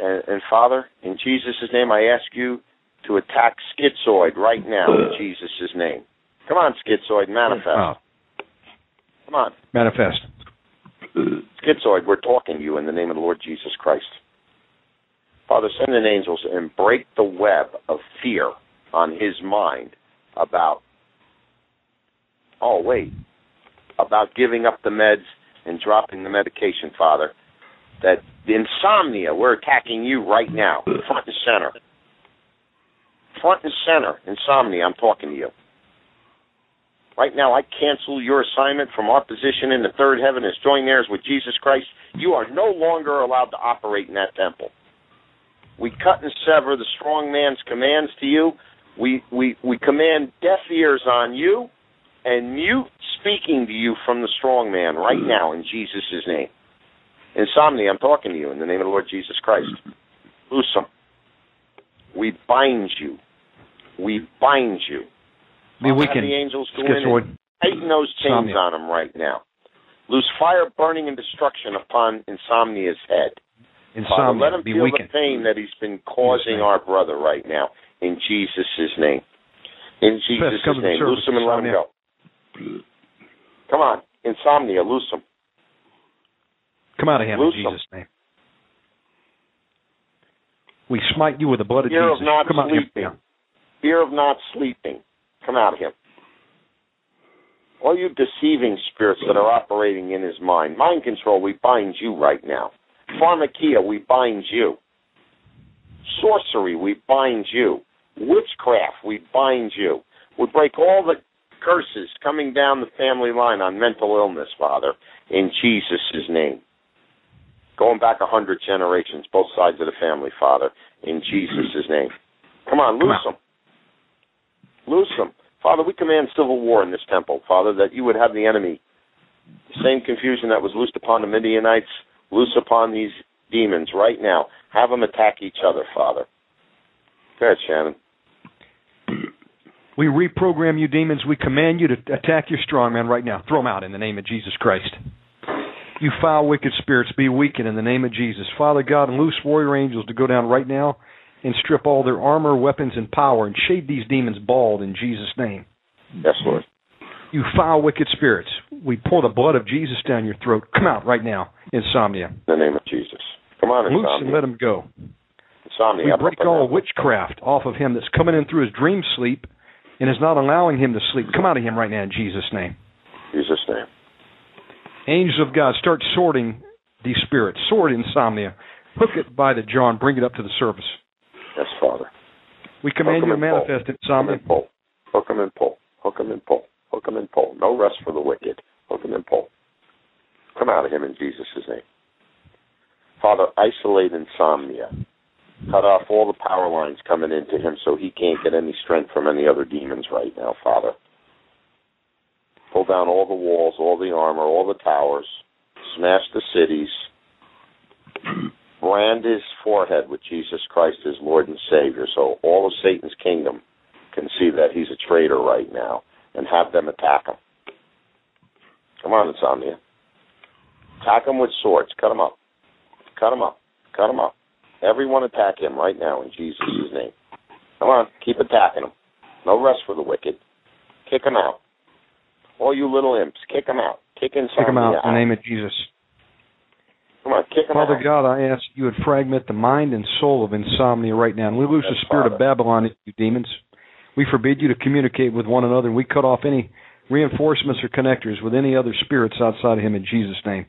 And, and Father, in Jesus' name, I ask you to attack Schizoid right now, in (clears throat) Jesus' name. Come on, Schizoid, manifest. Oh, Come on. manifest. Schizoid, we're talking to you in the name of the Lord Jesus Christ. Father, send in angels and break the web of fear on his mind about, oh, wait, about giving up the meds and dropping the medication, Father. That the insomnia, we're attacking you right now, front and center. Front and center, insomnia, I'm talking to you. Right now, I cancel your assignment from our position in the third heaven as joint heirs with Jesus Christ. You are no longer allowed to operate in that temple. We cut and sever the strong man's commands to you. We, we, we command deaf ears on you and mute speaking to you from the strong man right now in Jesus' name. Insomnia, I'm talking to you in the name of the Lord Jesus Christ. Loose them. We bind you. We bind you. Have weakened. the angels go in and tighten those chains Insomnia. on him right now. Loose fire, burning, and destruction upon Insomnia's head. Father, let him Be feel weakened. the pain that he's been causing our brother right now. In Jesus' name. In Jesus' name. Loose him and let him go. Come on. Insomnia, loose him. Come out of him Loose in. Jesus' name. We smite you with the blood of Jesus. Fear of not Come out of him. sleeping. Fear of not sleeping. Come out of him. All you deceiving spirits that are operating in his mind. Mind control, we bind you right now. Pharmakia, we bind you. Sorcery, we bind you. Witchcraft, we bind you. We break all the curses coming down the family line on mental illness, Father, in Jesus' name. Going back a hundred generations, both sides of the family, Father, in Jesus' name. Come on, loose them. Loose them. Father, we command civil war in this temple, Father, that you would have the enemy. The same confusion that was loosed upon the Midianites, loose upon these demons right now. Have them attack each other, Father. Go ahead, Shannon. We reprogram you, demons. We command you to attack your strong man right now. Throw them out in the name of Jesus Christ. You foul, wicked spirits, be weakened in the name of Jesus. Father God, and loose warrior angels to go down right now and strip all their armor, weapons, and power and shave these demons bald in Jesus' name. Yes, Lord. You foul, wicked spirits, we pour the blood of Jesus down your throat. Come out right now, insomnia. In the name of Jesus. Come on, Loose and let him go. Insomnia. We break all witchcraft off of him that's coming in through his dream sleep and is not allowing him to sleep. Come out of him right now in Jesus' name. Jesus' name. Angels of God, start sorting these spirits. Sort insomnia. Hook it by the jaw and bring it up to the surface. Yes, Father. We command you to and pull. manifest Hook 'em insomnia. and pull. Hook 'em and pull. Hook and pull. Hook 'em and pull. No rest for the wicked. Hook 'em and pull. Come out of him in Jesus' name. Father, isolate insomnia. Cut off all the power lines coming into him so he can't get any strength from any other demons right now, Father. Pull down all the walls, all the armor, all the towers. Smash the cities. Brand his forehead with Jesus Christ as Lord and Savior so all of Satan's kingdom can see that he's a traitor right now and have them attack him. Come on, Insomnia. Attack him with swords. Cut him up. Cut him up. Cut him up. Everyone attack him right now in Jesus' name. Come on, keep attacking him. No rest for the wicked. Kick him out. All you little imps, kick him out. Kick insomnia Kick them out in the name of Jesus. Come on, kick him Father out. God, I ask you would fragment the mind and soul of insomnia right now. And we lose the spirit Father. of Babylon, you demons. We forbid you to communicate with one another, and we cut off any reinforcements or connectors with any other spirits outside of him in Jesus' name.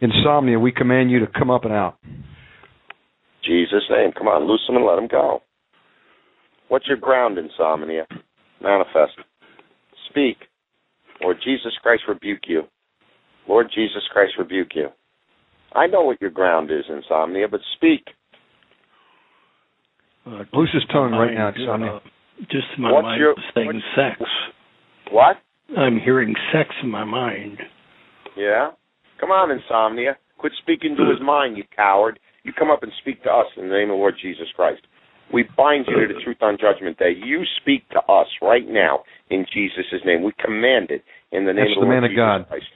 Insomnia, we command you to come up and out. Jesus' name. Come on, loose him and let him go. What's your ground, insomnia? Manifest. Speak. Lord Jesus Christ rebuke you. Lord Jesus Christ rebuke you. I know what your ground is, insomnia, but speak. Uh, Loose his tongue right now, mind, insomnia. uh, just my What's mind your- is saying what's- sex. What? I'm hearing sex in my mind. Yeah? Come on, insomnia. Quit speaking to his (clears throat) mind, you coward. You come up and speak to us in the name of the Lord Jesus Christ. We bind you to the truth on Judgment Day. You speak to us right now in Jesus' name. We command it in the name That's of the, the Lord man of God. Christ.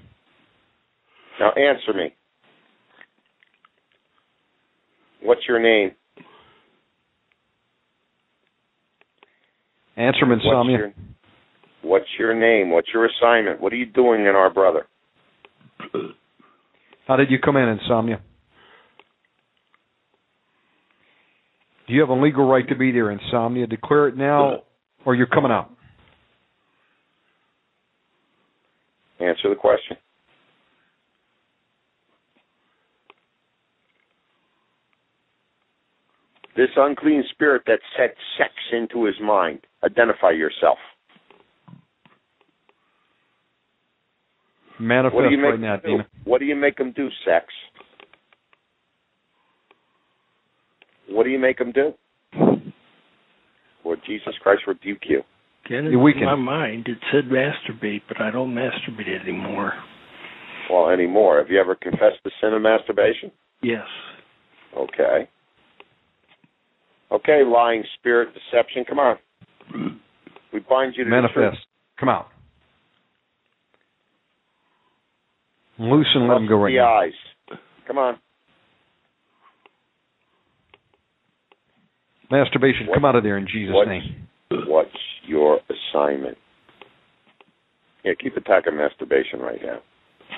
Now answer me. What's your name? Answer him, What's insomnia. your, what's your name? What's your assignment? What are you doing in our brother? (clears throat) How did you come in, insomnia? Do you have a legal right to be there, insomnia? Declare it now, or you're coming out. Answer the question. This unclean spirit that set sex into his mind. Identify yourself. Manifest What do you make right now, do? demon. What do you make him do, sex? What do you make him do? Lord Jesus Christ rebuke you. Again, You in weaken. my mind, it said masturbate, but I don't masturbate anymore. Well, anymore. Have you ever confessed the sin of masturbation? Yes. Okay. Okay, lying spirit, deception. Come on. We bind you to. Manifest. Come out. Loose and let him go right the now. eyes. Come on. Masturbation, What- come out of there in Jesus' what- name. What's your assignment? Yeah, keep attacking masturbation right now.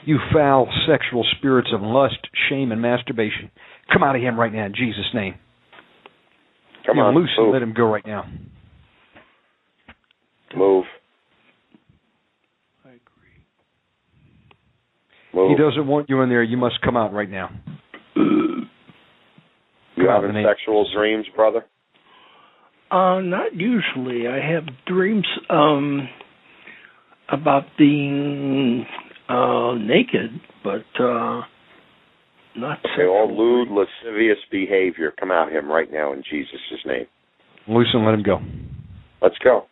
You foul sexual spirits of lust, shame, and masturbation. Come out of him right now in Jesus' name. Come You're on, loose and let him go right now. move. I agree. Move. He doesn't want you in there. You must come out right now. you come having the name- sexual dreams, brother? Uh, not usually. I have dreams um about being uh naked, but uh not Okay, all sexual. lewd, lascivious behavior. Come out of him right now in Jesus' name. Loose and let him go. Let's go.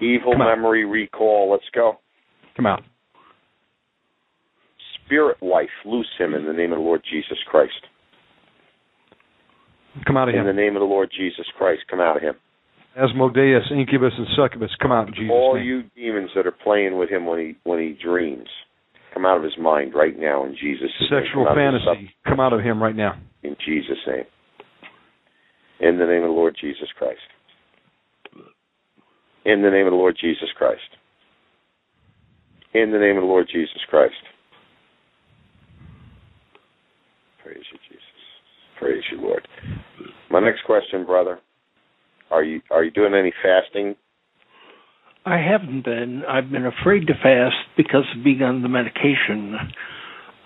Evil Come on. memory recall. Let's go. Come out. Spirit wife, loose him in the name of the Lord Jesus Christ. Come out of him. In the name of the Lord Jesus Christ, come out of him. Asmodeus, incubus, and succubus, come out in Jesus' All name. you demons that are playing with him when he when he dreams, come out of his mind right now in Jesus' name. Sexual Come out of his fantasy, come out of him right now. in Jesus' name. In the name of the Lord Jesus Christ. In the name of the Lord Jesus Christ. In the name of the Lord Jesus Christ. Praise you, Jesus. Praise you, Lord. My next question, brother. Are you are you doing any fasting? I haven't been. I've been afraid to fast because of being on the medication.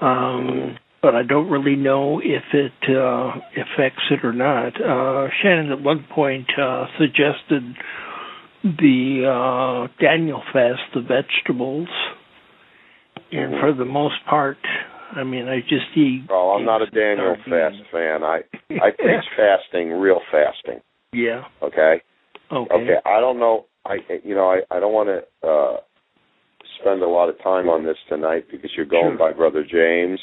Um, but I don't really know if it uh, affects it or not. Uh, Shannon at one point uh, suggested the uh, Daniel fast, the vegetables, and for the most part, I mean, I just eat. Oh, I'm not a Daniel fast fan. I (laughs) I preach fasting, real fasting. Yeah. Okay. Okay. Okay, I don't know. I you know I I don't want to uh spend a lot of time on this tonight because you're going Sure. by Brother James,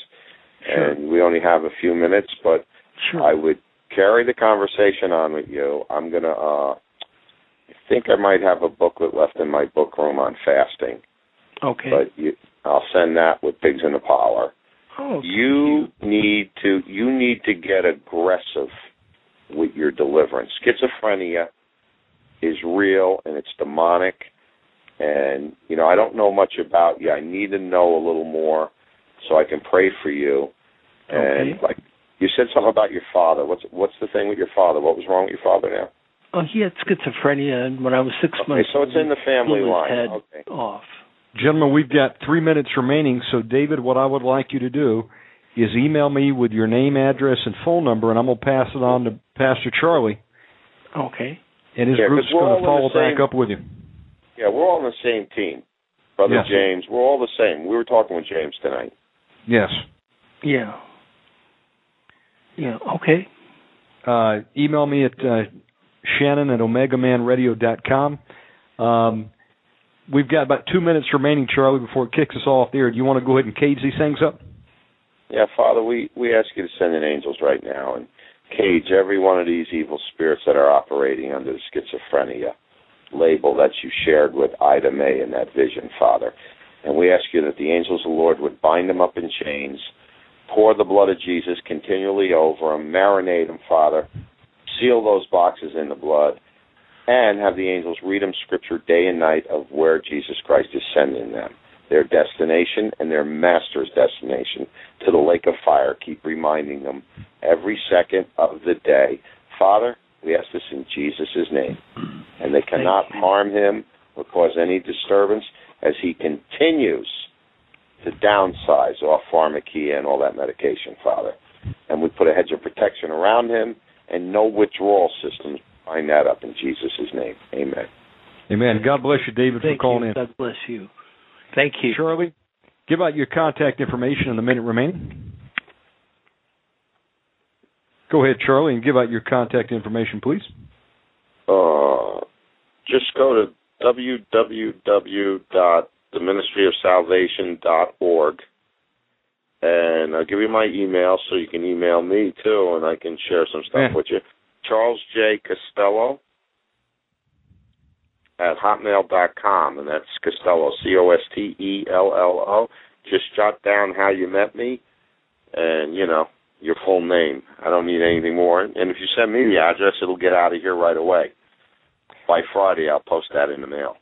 Sure. and we only have a few minutes. But Sure. I would carry the conversation on with you. I'm gonna. uh I think I might have a booklet left in my book room on fasting, okay. but you, I'll send that with Pigs in the Parlor. oh, you need to you need to get aggressive with your deliverance. Schizophrenia is real and it's demonic and you know I don't know much about you. I need to know a little more so I can pray for you. And Okay. like you said something about your father. What's what's the thing with your father? What was wrong with your father now? Oh, he had schizophrenia, and when I was six Okay, months so it's in the family blew his line. head Okay. off. Gentlemen, we've got three minutes remaining, so David, what I would like you to do is email me with your name, address, and phone number, and I'm going to pass it on to Pastor Charlie, Okay. And his Yeah, 'cause group's going to follow the same- back up with you. Yeah, we're all on the same team. Brother Yes. James, we're all the same. We were talking with James tonight. Yes. Yeah. Yeah. Okay. Uh, email me at uh, Shannon at OmegaManRadio.com. Um, we've got about two minutes remaining, Charlie, before it kicks us off there. Do you want to go ahead and cage these things up? Yeah, Father, we, we ask you to send in angels right now and cage every one of these evil spirits that are operating under the schizophrenia label that you shared with Ida Mae in that vision, Father. And we ask you that the angels of the Lord would bind them up in chains, pour the blood of Jesus continually over them, marinate them, Father, seal those boxes in the blood, and have the angels read them scripture day and night of where Jesus Christ is sending them, their destination and their master's destination to the lake of fire. Keep reminding them every second of the day. Father, we ask this in Jesus' name. And they cannot harm him or cause any disturbance as he continues to downsize off pharmacia and all that medication, Father. And we put a hedge of protection around him and no withdrawal systems. Bind that up in Jesus' name. Amen. Amen. God bless you, David, Thank for calling you. in. God bless you. Thank you. Charlie, give out your contact information in the minute remaining. Go ahead, Charlie, and give out your contact information, please. Uh, just go to www.theministryofsalvation.org and I'll give you my email so you can email me too and I can share some stuff Yeah. with you. Charles J. Costello at hotmail.com and that's Costello, C O S T E L L O. Just jot down how you met me and, you know, your full name. I don't need anything more. And if you send me the address, it'll get out of here right away. By Friday, I'll post that in the mail.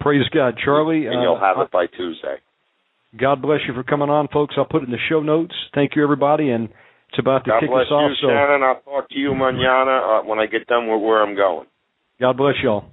Praise God, Charlie. And you'll uh, have it by Tuesday. God bless you for coming on, folks. I'll put it in the show notes. Thank you, everybody, and it's about to God kick bless us off. you, so Shannon. I'll talk to you manana uh, when I get done with where I'm going. God bless y'all.